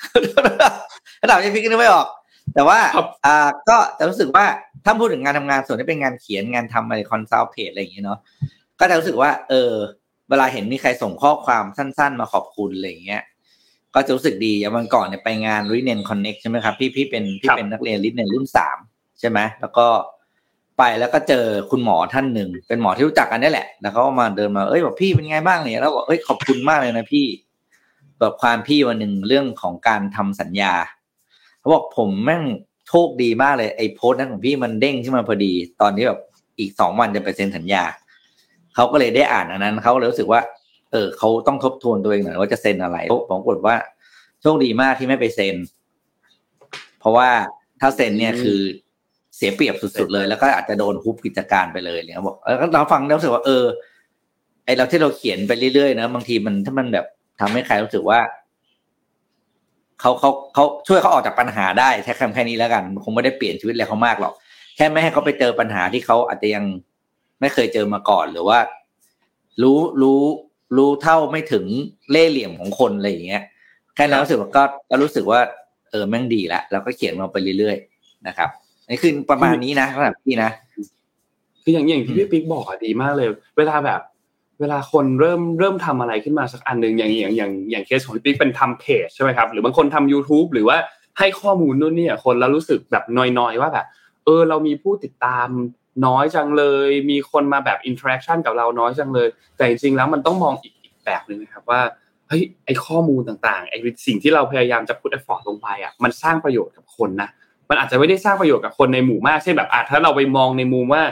ระดับนี้พี่ก็นึกไม่ออก แต่ว่าอ่าก็จะรู้สึกว่าถ้าพูดถึงงานทำงานส่วนที่เป็นงานเขียนงานทำอะไร consult เพจอะไรอย่างเงี้ยเนาะก็จะรู้สึกว่า เออ เวลาเห็นมีใครส่งข้อความสั้น ๆ มาขอบคุณอะไรอย่างเงี้ยก็จะรู้สึกดีอย่างวันก่อนเนี่ยไปงานริเนน Connect ใช่ไหมครับพี่พี่เป็นพี่เป็นนักเรียนริเนนรุ่นสามใช่ไหมแล้วก็ ไปแล้วก็เจอคุณหมอท่านหนึ่งเป็นหมอที่รู้จักกันนี่แหละแล้วเขามาเดินมาเอ้ยบอกพี่เป็นไงบ้างเนี่ยแล้วบอกเอ้ยขอบคุณมากเลยนะพี่แบบความพี่วันหนึ่งเรื่องของการทำสัญญาเขาบอกผมแม่งโชคดีมากเลยไอ้โพสต์นั้นของพี่มันเด้งขึ้นมาพอดี ตอนนี้แบบอีกสองวันจะไปเซ็นสัญญาเขาก็เลยได้อ่านอันนั้นเขาเลยรู้สึกว่า เออเขาต้องทบทวนตัวเองหน่อยว่าจะเซ็นอะไรผมกดว่าโชคดีมากที่ไม่ไปเซ็น เพราะว่าถ้าเซ็นเนี่ยคือ เสียเปรียบสุดๆเลย แล้วก็อาจจะโดนฮุบกิจการไปเลยเนี่ยบอกแล้วเราฟังแล้วรู้สึกว่าเออไอเราที่เราเขียนไปเรื่อยๆนะบางทีมันถ้ามันแบบทำให้ใครรู้สึกว่าเขาเขาเขาช่วยเขาออกจากปัญหาได้ใช้คำแค่นี้แล้วกันคงไม่ได้เปลี่ยนชีวิตอะไรเขามากหรอกแค่ไม่ให้เขาไปเจอปัญหาที่เขาอาจจะยังไม่เคยเจอมาก่อนหรือว่า รู้รู้รู้เท่าไม่ถึงเล่เหลี่ยมของคนอะไรอย่างเงี้ยแค่นั้นรู้สึกว่าก็รู้สึกว่า เออแม่งดีละแล้วก็เขียนมาไปเรื่อยๆนะครับ นี่คือประมาณนี้นะสำหรับพี่นะ คืออย่างอย่างที่พี่ปิ๊กบอกอะดีมากเลย เวลาแบบ เวลาคนเริ่มเริ่มทำอะไรขึ้นมาสักอันหนึ่งอย่างอย่างอย่างอย่างเคสของพี่ปิ๊กเป็นทำเพจใช่ไหมครับ หรือบางคนทำ youtube หรือว่าให้ข้อมูลนู่นนี่คนแล้วรู้สึกแบบน้อยๆว่าแบบเออเรามีผู้ติดตามน้อยจังเลย มีคนมาแบบ interaction กับเราน้อยจังเลย แต่จริงๆแล้วมันต้องมองอีกแบบหนึ่งนะครับว่าเฮ้ยไอข้อมูลต่างๆไอสิ่งที่เราพยายามจะ put effort ลงไปอะมันสร้างประโยชน์กับคนนะ มันอาจจะไม่ได้สร้างประโยชน์กับคนในหมู่มากเช่นแบบอาจถ้าเราไปมองในมุมว่า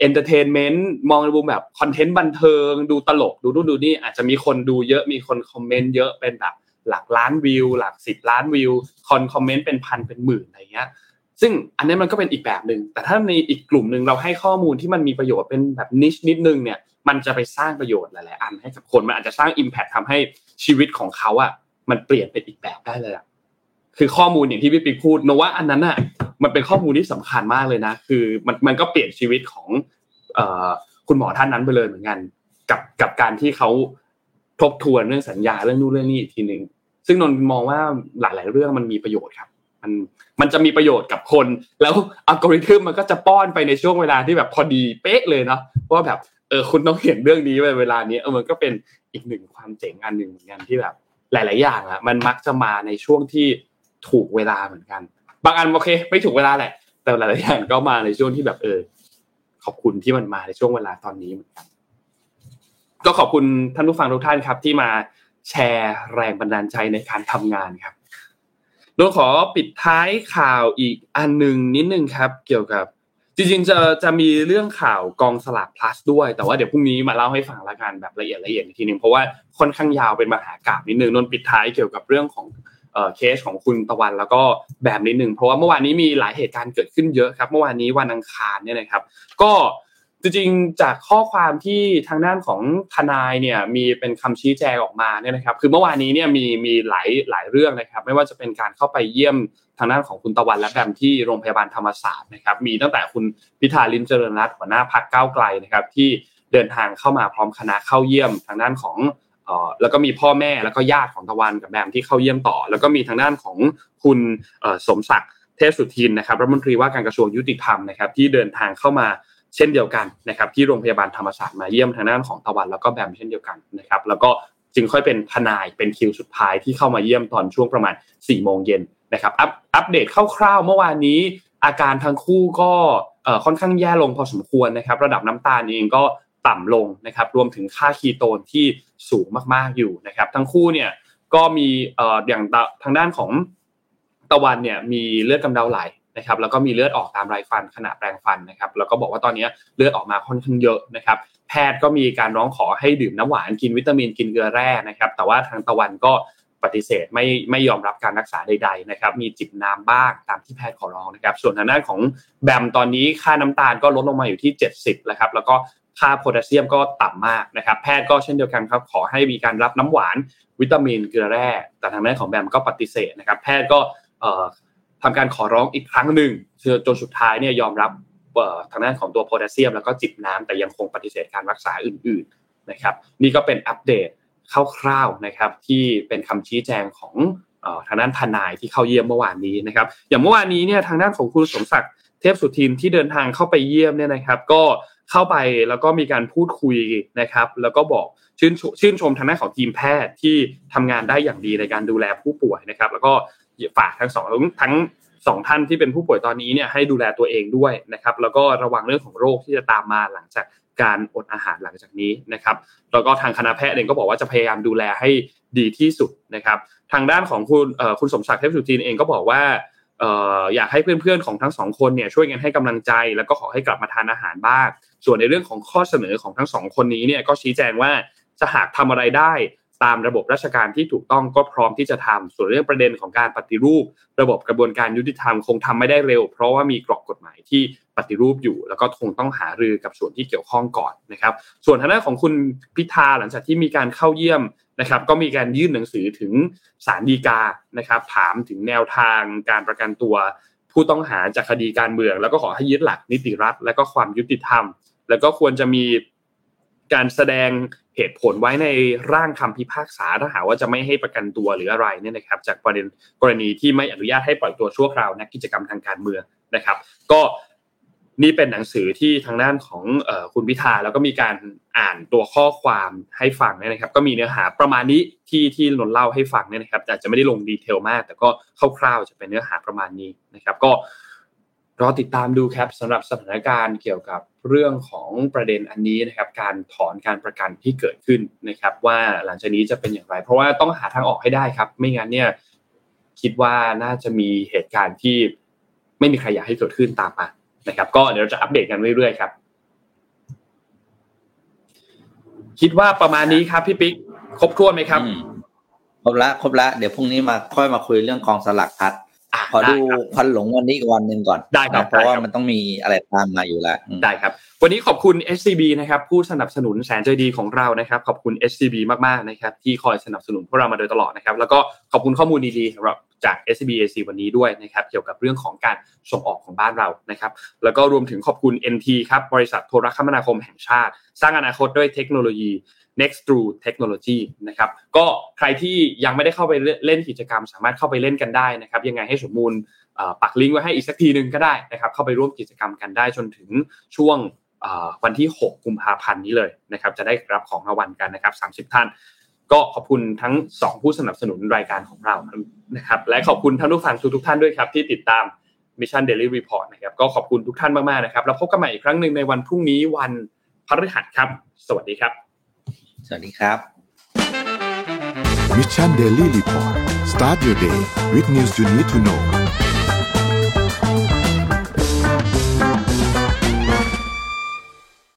entertainment มองในมุมแบบ content บันเทิง ดูตลกดูดูดูนี่อาจจะมีคนดูเยอะมีคนคอมเมนต์เยอะเป็นแบบหลักล้านวิว หลักสิบล้านวิวคนคอมเมนต์เป็นพันเป็นหมื่นอะไรเงี้ยซึ่งอันนี้มันก็เป็นอีกแบบหนึ่งแต่ถ้าในอีกกลุ่มหนึ่งเราให้ข้อมูลที่มันมีประโยชน์เป็นแบบ niche นิดนึงเนี่ยมันจะไปสร้างประโยชน์หลาย ๆ อันให้กับคนมันอาจจะสร้าง Impact ทำให้ชีวิตของเขาอะมันเปลี่ยนเป็นอีกแบบได้เลยอะ คือข้อมูลอย่างที่พี่ปิ๊กพูดนว่าอันนั้นอะมันเป็นข้อมูลที่สำคัญมากเลยนะ คือมันมันก็เปลี่ยนชีวิตของเอคุณหมอท่านนั้นไปเลยเหมือนกัน กับกับการที่เขาทบทวนเรื่องสัญญาเรื่องนู่นเรื่องนี้อีกทีหนึ่งซึ่งนนมองว่าหลาย ๆ เรื่องมันมีประโยชน์ครับ มันมันจะมีประโยชน์กับคน แล้วอัลกอริทึมมันก็จะป้อนไปในช่วงเวลาที่แบบพอดีเป๊ะเลยเนาะว่าแบบเออคุณต้องเห็นเรื่องนี้เวลานี้เออมันก็เป็นอีกหนึ่งความเจ๋งอันหนึ่งเหมือนกันที่แบบ หลาย ๆ อย่างอะมันมักจะมาในช่วงที่ ถูกเวลาเหมือนกัน บางอันโอเค ไม่ถูกเวลาแหละ แต่หลายๆอย่างก็มาในช่วงที่แบบเออ ขอบคุณที่มันมาในช่วงเวลาตอนนี้เหมือนกัน ก็ขอบคุณท่านผู้ฟังทุกท่านครับ ที่มาแชร์แรงบันดาลใจในการทำงานครับโดยขอปิดท้ายข่าวอีกอันหนึ่งนิดนึงครับ เกี่ยวกับ จริงๆจะจะมีเรื่องข่าวกองสลาก plus ด้วย แต่ว่าเดี๋ยวพรุ่งนี้มาเล่าให้ฟังละกันแบบละเอียดละเอียดอีกทีนึงเพราะว่าค่อนข้างยาวเป็นมหากราบนิดนึงนนปิดท้ายเกี่ยวกับเรื่องของ เคสของคุณตะวันแล้วก็แบบนิดนึงเพราะว่าเมื่อวานนี้มีหลายเหตุการณ์เกิดขึ้นเยอะครับ เมื่อวานนี้วันอังคารเนี่ยนะครับ ก็จริงๆจากข้อความที่ทางด้านของทนายเนี่ยมีเป็นคำชี้แจงออกมาเนี่ยนะครับ คือเมื่อวานนี้เนี่ยมีมีหลายหลายเรื่องนะครับ ไม่ว่าจะเป็นการเข้าไปเยี่ยมทางด้านของคุณตะวันและแบมที่โรงพยาบาลธรรมศาสตร์นะครับ มีตั้งแต่คุณพิธาลิมเจริญรัตน์หัวหน้าพักเก้าไกลนะครับที่เดินทางเข้ามาพร้อมคณะเข้าเยี่ยมทางด้านของ แล้วก็มีพ่อแม่แล้วก็ญาติของตะวันกับแบมที่เข้าเยี่ยมต่อ แล้วก็มีทางด้านของคุณสมศักดิ์เทพสุทินนะครับรัฐมนตรีว่าการกระทรวงยุติธรรมนะครับที่เดินทางเข้ามาเช่นเดียวกันนะครับที่โรงพยาบาลธรรมศาสตร์มาเยี่ยมทางด้านของตะวันแล้วก็แบมเช่นเดียวกันนะครับแล้วก็จึงค่อยเป็นทนายเป็นคิวสุดท้ายที่เข้ามาเยี่ยมตอนช่วงประมาณ4ี่โมงเย็นนะครับอัปอัปเดตคร่าวๆเมื่อวานนี้ อาการทั้งคู่ก็ค่อนข้างแย่ลงพอสมควรนะครับ ระดับน้ำตาลเองก็ ต่ำลงนะครับรวมถึงค่าคีโตนที่สูงมากๆอยู่นะครับ ทั้งคู่เนี่ยก็มีอย่างทางด้านของตะวันเนี่ยมีเลือดกำเดาไหลนะครับแล้วก็มีเลือดออกตามไรฟันขณะแปรงฟันนะครับแล้วก็บอกว่าตอนนี้เลือดออกมาค่อนข้างเยอะนะครับ แพทย์ก็มีการร้องขอให้ดื่มน้ำหวานกินวิตามินกินเกลือแร่นะครับ แต่ว่าทางตะวันก็ปฏิเสธไม่ไม่ยอมรับการรักษาใด ๆนะครับ มีจิบน้ำบ้างตามที่แพทย์ขอร้องนะครับ ส่วนทางด้านของแบมตอนนี้ค่าน้ำตาลก็ลดลงมาอยู่ที่ 70แล้วครับแล้วก็ ค่าโพแทสเซียมก็ต่ำมากนะครับ แพทย์ก็เช่นเดียวกันครับ ขอให้มีการรับน้ำหวาน วิตามินเกลือแร่ แต่ทางด้านของแบมก็ปฏิเสธนะครับ แพทย์ก็ทำการขอร้องอีกครั้งหนึ่งจนสุดท้ายเนี่ยยอมรับทางด้านของตัวโพแทสเซียม แล้วก็จิบน้ำแต่ยังคงปฏิเสธการรักษาอื่น ๆนะครับ นี่ก็เป็นอัปเดตคร่าวๆนะครับ ที่เป็นคำชี้แจงของทางด้านทนายที่เข้าเยี่ยมเมื่อวานนี้นะครับ อย่างเมื่อวานนี้เนี่ยทางด้านของคุณสมศักดิ์เทพสุทินที่เดินทางเข้าไปเยี่ยมเนี่ยนะครับ ก็ เข้าไปแล้วก็มีการพูดคุยนะครับ แล้วก็บอกชื่นชื่นชมทางด้านของทีมแพทย์ที่ทำงานได้อย่างดีในการดูแลผู้ป่วยนะครับ แล้วก็ฝากทั้งสองทั้งสองท่านที่เป็นผู้ป่วยตอนนี้เนี่ยให้ดูแลตัวเองด้วยนะครับ แล้วก็ระวังเรื่องของโรคที่จะตามมาหลังจากการอดอาหารหลังจากนี้นะครับแล้วก็ทางคณะแพทย์เองก็บอกว่าจะพยายามดูแลให้ดีที่สุดนะครับ ทางด้านของคุณคุณสมศักดิ์เทพสุทินเองก็บอกว่าอยากให้เพื่อนๆของทั้งสองคนเนี่ยช่วยกันให้กำลังใจ แล้วก็ขอให้กลับมาทานอาหารบ้าง ส่วนในเรื่องของข้อเสนอของทั้งสองคนนี้เนี่ยก็ชี้แจงว่าจะหากทำอะไรได้ตามระบบราชการที่ถูกต้องก็พร้อมที่จะทำส่วนเรื่องประเด็นของการปฏิรูป ระบบกระบวนการยุติธรรมคงทำไม่ได้เร็ว เพราะว่ามีกรอบกฎหมายที่ปฏิรูปอยู่ แล้วก็คงต้องหารือกับส่วนที่เกี่ยวข้องก่อนนะครับ ส่วนทางด้านของคุณพิธาหลังจากที่มีการเข้าเยี่ยมนะครับ ก็มีการยื่นหนังสือถึงศาลฎีกานะครับ ถามถึงแนวทางการประกันตัว ผู้ต้องหาจากคดีการเมือง แล้วก็ขอให้ยึดหลักนิติรัฐ และก็ความยุติธรรม แล้วก็ควรจะมีการแสดงเหตุผลไว้ในร่างคำพิพากษาถ้าหากว่าจะไม่ให้ประกันตัวหรืออะไรเนี่ยนะครับ จากประเด็นกรณีที่ไม่อนุญาตให้ปล่อยตัวชั่วคราวนักกิจกรรมทางการเมืองนะครับ ก็นี่เป็นหนังสือที่ทางด้านของคุณพิธาแล้วก็มีการอ่านตัวข้อความให้ฟังนะครับ ก็มีเนื้อหาประมาณนี้ที่ที่นนเล่าให้ฟังเนี่ยนะครับอาจจะไม่ได้ลงดีเทลมาก แต่ก็คร่าวๆจะเป็นเนื้อหาประมาณนี้นะครับ ก็ รอติดตามดูครับสำหรับสถานการณ์เกี่ยวกับเรื่องของประเด็นอันนี้นะครับ การถอนการประกันที่เกิดขึ้นนะครับ ว่าหลังจากนี้จะเป็นอย่างไร เพราะว่าต้องหาทางออกให้ได้ครับ ไม่งั้นเนี่ยคิดว่าน่าจะมีเหตุการณ์ที่ไม่มีใครอยากให้เกิดขึ้นตามมานะครับ ก็เดี๋ยวเราจะอัปเดตกันเรื่อยๆครับ คิดว่าประมาณนี้ครับพี่ปิ๊กครบถ้วนไหมครับครบละครบละเดี๋ยวพรุ่งนี้มาค่อยมาคุยเรื่องกองสลักพัด ขอดูพันหลงวันนี้อีกวันหนึ่งก่อนได้ครับเพราะว่ามันต้องมีอะไรตามมาอยู่แล้วได้ครับ วันนี้ขอบคุณ SCB นะครับผู้สนับสนุนแสนใจดีของเรานะครับ ขอบคุณ SCB มากๆนะครับที่คอยสนับสนุนพวกเรามาโดยตลอดนะครับ แล้วก็ขอบคุณข้อมูลดีๆสำหรับจาก SCB AC วันนี้ด้วยนะครับเกี่ยวกับเรื่องของการส่งออกของบ้านเรานะครับ แล้วก็รวมถึงขอบคุณ NT ครับบริษัทโทรคมนาคมแห่งชาติ สร้างอนาคตด้วยเทคโนโลยี next through technology นะครับก็ใครที่ยังไม่ได้เข้าไปเล่นกิจกรรม สามารถเข้าไปเล่นกันได้นะครับยังไงให้สมมูลปักลิงก์ไว้ให้อีกสักทีหนึ่งก็ได้นะครับเข้าไปร่วมกิจกรรมกันได้จนถึงช่วงวันที่ 6 กุมภาพันธ์นี้เลยนะครับจะได้รับของรางวัลกันนะครับ 30 ท่าน ก็ขอบคุณทั้ง 2 ผู้สนับสนุนรายการของเรานะครับและขอบคุณท่านผู้ฟังทุกทุกท่านด้วยครับ ที่ติดตาม Mission Daily Report นะครับก็ขอบคุณทุกท่านมากๆนะครับแล้วพบกันใหม่อีกครั้งหนึ่งในวันพรุ่งนี้วันพฤหัสครับ สวัสดีครับ สวัสดีครับ Mission Daily Report start your day with news you need to know